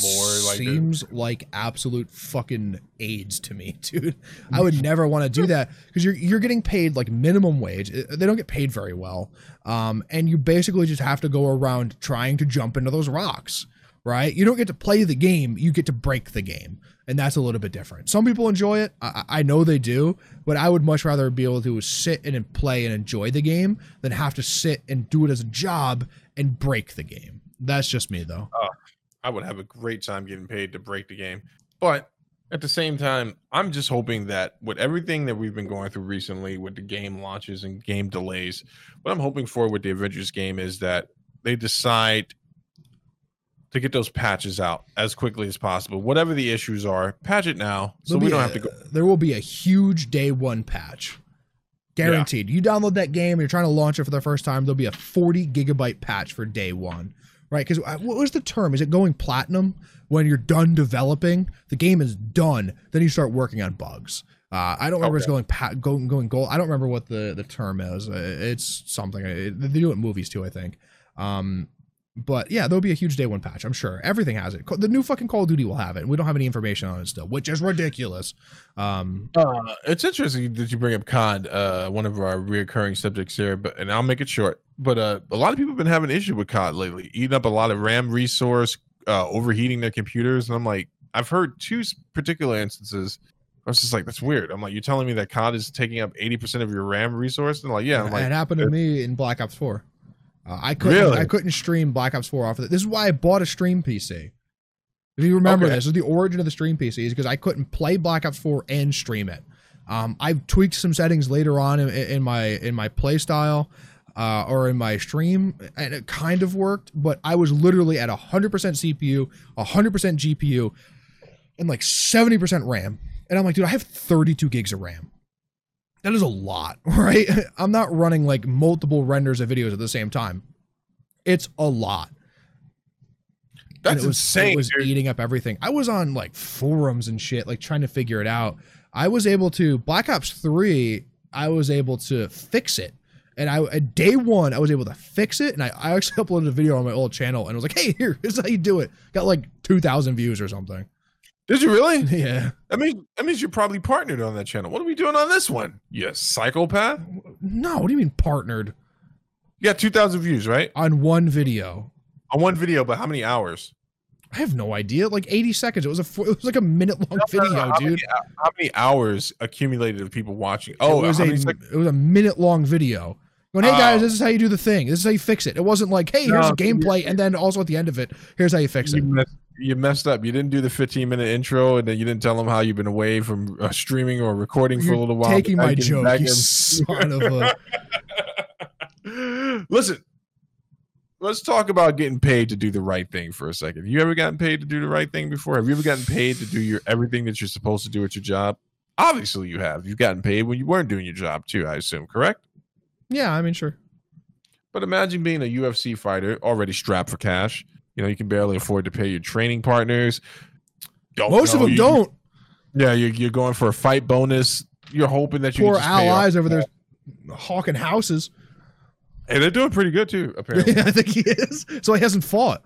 like
seems like absolute fucking AIDS to me, [LAUGHS] dude. I would [LAUGHS] never want to do that because you're you're getting paid like minimum wage. Uh, They don't get paid very well, um, and you basically just have to go around trying to jump into those rocks. Right? You don't get to play the game; you get to break the game, and that's a little bit different. Some people enjoy it. I, I know they do, but I would much rather be able to sit and play and enjoy the game than have to sit and do it as a job and break the game. That's just me, though.
Oh, I would have a great time getting paid to break the game. But at the same time, I'm just hoping that with everything that we've been going through recently with the game launches and game delays, what I'm hoping for with the Avengers game is that they decide to get those patches out as quickly as possible. Whatever the issues are, patch it now so
There'll
we don't
a-
have to go.
There will be a huge day one patch, guaranteed. You download that game, you're trying to launch it for the first time. There'll be a 40 gigabyte patch for day one, right? Because what was the term? Is it going platinum when you're done developing? The game is done, then you start working on bugs. Uh, I don't remember it's going pa- going going gold. I don't remember what the the term is. Uh, It's something. It- They do it in movies too, I think. Um, but yeah, there'll be a huge day one patch. I'm sure everything has it. The new fucking Call of Duty will have it. We don't have any information on it still, which is ridiculous. Um,
Uh, it's interesting that you bring up COD, uh, one of our reoccurring subjects here, but and I'll make it short. But uh, a lot of people have been having issue with COD lately, eating up a lot of RAM resource, uh, overheating their computers, and I'm like, I've heard two particular instances. I was just like, that's weird. I'm like, you're telling me that COD is taking up 80% of your RAM resource? And like, yeah, I'm
it happened to me in Black Ops 4. Uh, I couldn't.
Really?
I couldn't stream Black Ops 4 off of it. This is why I bought a stream PC. If you remember
Okay.
this, this is the origin of the stream PC is because I couldn't play Black Ops 4 and stream it. Um, I've tweaked some settings later on in, in my in my play style uh, or in my stream, and it kind of worked. But I was literally at 100% CPU, 100% GPU, and like 70% RAM. And I'm like, dude, I have 32 gigs of RAM. That is a lot, [LAUGHS] right? I'm not running like multiple renders of videos at the same time. It's a lot.
that's
and it was,
insane.
It was
dude.
eating up everything. I was on like forums and shit, like trying to figure it out. I was able to Black Ops Three. I was able to fix it, and I at day one I was able to fix it, and I, I actually [LAUGHS] uploaded a video on my old channel, and was like, hey, here, [LAUGHS] here's how you do it. Got like two thousand views or something.
Did you really? [LAUGHS]
Yeah.
I mean, that means you're probably partnered on that channel. What are we doing on this one? You psychopath?
No, what do you mean partnered
You got 2,000 views, right?
on one video?
On one video, but how many hours?
I have no idea. Like 80 seconds. It was a fo- it was like a minute long
No,
video,
how
dude.
Many, uh, how many hours accumulated of people watching? Oh,
it was a it was a minute long video. Going, hey guys,
Oh.
this is how you do the thing. This is how you fix it. It wasn't like, hey, here's
No,
a gameplay, and then also at the end of it, here's how you fix
you,
it.
You messed up. You didn't do the 15 minute intro, and then you didn't tell them how you've been away from uh, streaming or recording for
You're
a little while.
taking my joke, you
in.
son of a. [LAUGHS]
Listen, let's talk about getting paid to do the right thing for a second. You ever gotten paid to do the right thing before? Have you ever gotten paid to do your everything that you're supposed to do at your job? Obviously, you have. You've gotten paid when you weren't doing your job too. I assume, correct?
Yeah, I mean, sure.
But imagine being a UFC fighter already strapped for cash. You know, you can barely afford to pay your training partners. Don't
Most of them
you-
don't.
Yeah, you're, you're going for a fight bonus. You're hoping that you
Poor allies over there hawking houses.
And they're doing pretty good too, [LAUGHS] apparently.
I think he is. So he hasn't fought.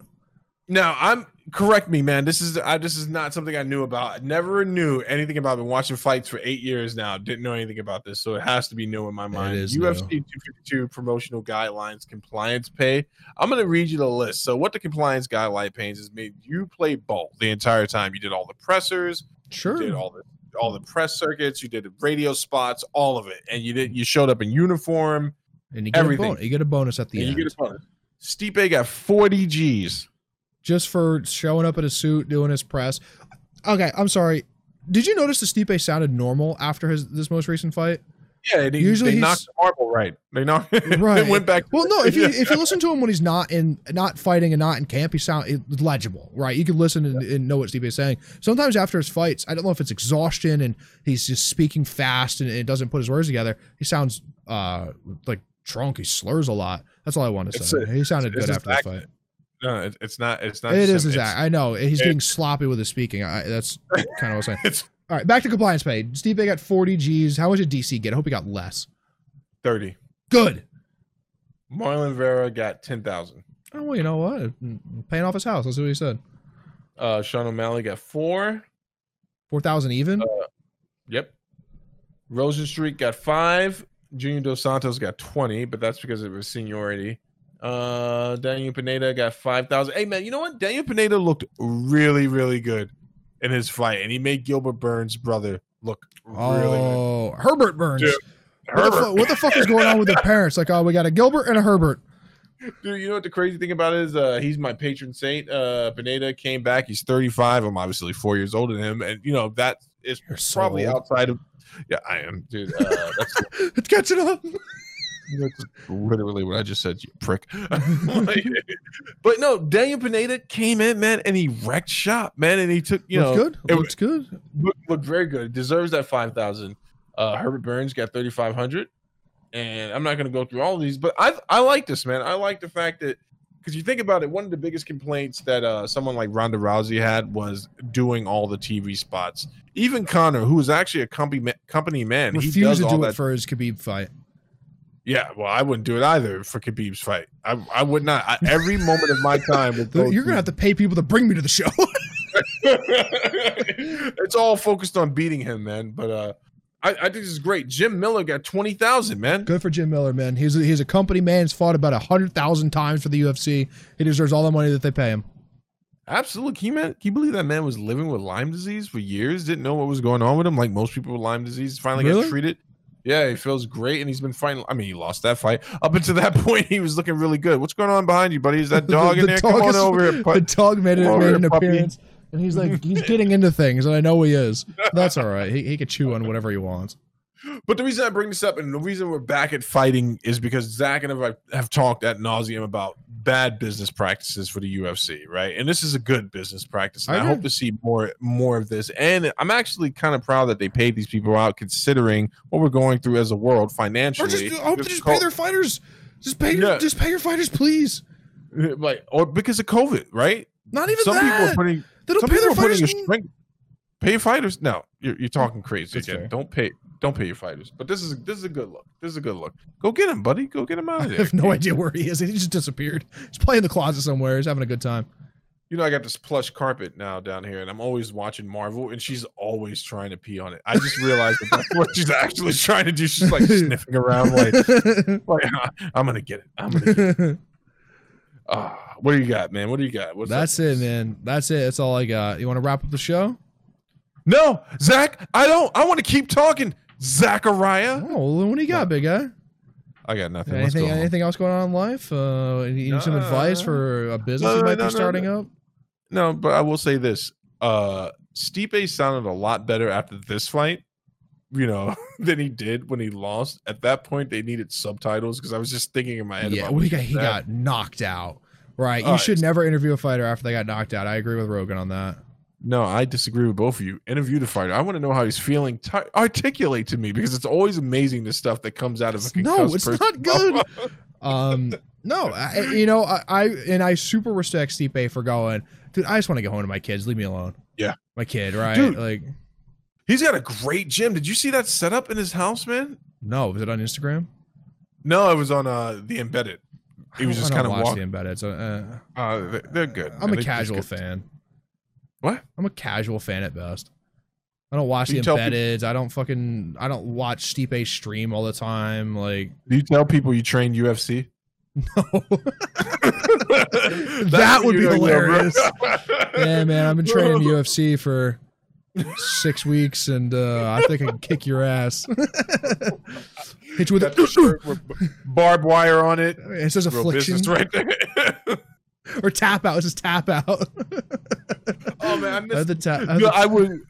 Now I'm correct me, man. This is I, this is not something I knew about. I never knew anything about. I've been watching fights for eight years now. Didn't know anything about this, so it has to be new in my mind.
is
UFC 252 promotional guidelines compliance pay. I'm gonna read you the list. So what the compliance guideline pays is made you play ball the entire time. You did all the pressers,
Sure.
you did all the all the press circuits, you did the radio spots, all of it, and you did you showed up in uniform.
and you get, a
everything.
bonus, you get a bonus at the
and
end.
you get a bonus. Stipe got 40 G's.
Just for showing up in a suit, doing his press. Okay, I'm sorry. Did you notice the Stipe sounded normal after his this most recent fight?
Yeah, and he,
Usually
they knocked the marble right. They knocked. [LAUGHS]
Right.
they went back.
Well, no. If you [LAUGHS] if you listen to him when he's not in not fighting and not in camp, he sound legible, right? You can listen and, and know what Stipe is saying. Sometimes after his fights, I don't know if it's exhaustion and he's just speaking fast and it doesn't put his words together. He sounds uh like drunk. He slurs a lot. That's all I want to
It's
say.
a-
he sounded good after the fight.
No, it, it's not. It's not.
It is
him.
his
It's-
act. I know he's getting sloppy with his speaking. I, that's kind of what I'm saying. [LAUGHS]
It's
All right, back to compliance pay. Steve got 40 G's. How much did DC get? I hope he got less.
thirty.
Good.
Marlon Vera got ten thousand.
Oh, well, you know what? Paying off his house. That's what he said.
Uh, Sean O'Malley got four.
4,000 even?
Yep. Rozenstruik got five. Junior Dos Santos got twenty, but that's because of his seniority. Uh, Daniel Pineda got five thousand. Hey man, you know what? Daniel Pineda looked really, really good in his fight, and he made Gilbert Burns' brother look really good.
oh, Herbert Burns.
Dude,
What the, fu- what the fuck is going on with their parents? Like, oh, we got a Gilbert and a Herbert.
Dude, you know what the crazy thing about it is? Uh, he's my patron saint. Uh, Pineda came back. He's 35. I'm obviously four years older than him, and you know that is
You're
probably
old.
outside of. Yeah, I am, dude. Uh, that's, [LAUGHS]
It's catching up.
That's literally what I just said, you prick. [LAUGHS] Like, [LAUGHS] but no, Daniel Pineda came in, man, and he wrecked shop, man, and he took you
Looks
know
good.
it
Looks good.
looked, looked very good. Deserves that five thousand. Uh, Herbert Burns got thirty five hundred, and I'm not going to go through all of these, but I I like this man. I like the fact that because you think about it, one of the biggest complaints that uh, someone like Ronda Rousey had was doing all the TV spots. Even Conor, who is actually a company company man, he does
to
all
do
that.
it for his Khabib fight.
Yeah, well, I wouldn't do it either for Khabib's fight. I I would not. I, every moment of my time. [LAUGHS]
You're going to have to pay people to bring me to the show. [LAUGHS] [LAUGHS]
it's all focused on beating him, man. But uh, I, I think this is great. Jim Miller got twenty thousand, man.
good for Jim Miller, man. He's a, he's a company man. He's fought about 100,000 times for the UFC. He deserves all the money that they pay him.
Absolutely. Can you, man, can you believe that man was living with Lyme disease for years? Didn't know what was going on with him, like most people with Lyme disease. Finally
Really?
got treated. Yeah, he feels great, and he's been fighting. I mean, he lost that fight. Up until that [LAUGHS] point, he was looking really good. What's going on behind you, buddy? Is that [LAUGHS] dog
The-
in
the
there? Come
dog
on
is-
over here, [LAUGHS]
The dog made, it, made
here,
an
puppy.
appearance, and he's like, he's getting into things, and I know he is. That's all right. He, he could chew on whatever he wants.
But the reason I bring this up and the reason we're back at fighting is because Zach and I have talked at nauseum about bad business practices for the UFC, right? And this is a good business practice. And
I
I, hope to see more more of this. And I'm actually kind of proud that they paid these people out, considering what we're going through as a world financially.
Or just, I hope to
With
just pay their fighters. Just pay, your,
Yeah.
just pay your fighters, please. [LAUGHS]
like or because of COVID, right?
Not even
Some
that.
people are putting
they don't
some
pay
people
their
are putting a strength. Pay fighters? No, you're, you're talking crazy
That's
again.
fair.
Don't pay. Don't pay your fighters. But this is this is a good look. This is a good look. Go get him, buddy. Go get him out of there.
I have no idea where he is. He just disappeared. He's playing in the closet somewhere. He's having a good time.
You know, I got this plush carpet now down here, and I'm always watching Marvel, and she's always trying to pee on it. I just realized that that's what she's actually trying to do. She's like sniffing around, like, [LAUGHS] like I'm gonna get it. I'm gonna get it. [LAUGHS] Ah, what do you got, man? What do you got? What's up?
That's it, man. That's it. That's all I got. You want to wrap up the show?
No, Zach, I don't. I want to keep talking. Zachariah,
Oh, well, what do you got, big guy?
I got nothing.
Anything?
go.
Anything else going on in life? Uh, need some advice for a business
No,
you might
no,
be
no,
starting
no.
up?
No, but I will say this: uh Stipe sounded a lot better after this fight, you know, [LAUGHS] than he did when he lost. At that point, they needed subtitles because I was just thinking in my head
Yeah,
about what
he got he got knocked out. Right. You
All
should never interview a fighter after they got knocked out. I agree with Rogan on that.
No, I disagree with both of you. Interview the fighter. I want to know how he's feeling. Ti articulate to me because it's always amazing the stuff that comes out of a
No, it's
person.
not good. [LAUGHS] Um, No, I, you know, I, I and I super respect Stipe for going, dude. I just want to get home to my kids. Leave me alone.
Yeah.
my kid, right?
Dude.
Like,
He's got a great gym. Did you see that setup in his house, man?
no, was it on Instagram?
No, it was on uh the embedded. He was just kind of
watch
walk-
the embedded. So uh,
Uh, they- they're good.
I'm
man.
a
They-
casual fan.
What?
I'm a casual fan at best. I don't watch
You
the
peop-
I don't fucking. I don't watch Stipe stream all the time. Like,
Do you tell people you train UFC? [LAUGHS]
no. [LAUGHS] That would be hilarious. yeah, man. I've been training [LAUGHS] UFC for six weeks, and uh, I think I can kick your ass. Hit you with a
with barbed wire on it.
It says affliction
right there. [LAUGHS]
or tap out. Says tap out. [LAUGHS]
oh man, I
the ta- uh, the-
I would.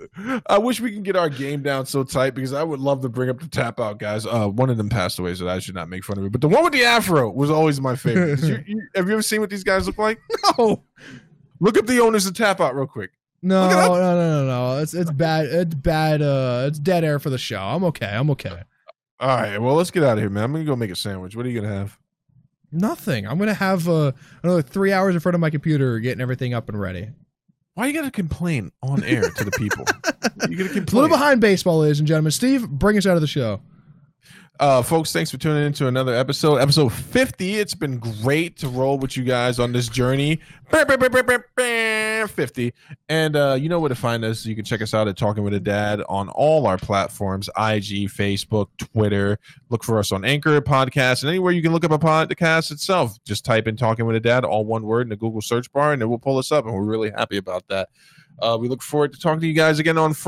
I wish we can get our game down so tight because I would love to bring up the tap out guys. Uh, one of them passed away, so I should not make fun of it. But the one with the afro was always my favorite. You, [LAUGHS] you, have you ever seen what these guys look like?
no,
Look up the owners of tap out real quick.
no, no, no, no, no. It's it's bad. It's bad. Uh, it's dead air for the show. I'm okay. I'm okay.
All right, well let's get out of here, man. I'm gonna go make a sandwich. What are you gonna have?
Nothing. I'm gonna have uh, another three hours in front of my computer getting everything up and ready.
Why are you gotta complain on air to the people? [LAUGHS] you gonna
It's a little behind baseball, ladies and gentlemen. Steve, bring us out of the show.
Uh, folks, thanks for tuning in to another episode, episode 50. It's been great to roll with you guys on this journey. 50. And uh, you know where to find us. You can check us out at Talking with a Dad on all our platforms IG, Facebook, Twitter. Look for us on Anchor, Podcast, and anywhere you can look up a podcast itself. Just type in Talking with a Dad, all one word, in the Google search bar, and it will pull us up. And we're really happy about that. Uh, we look forward to talking to you guys again on Friday.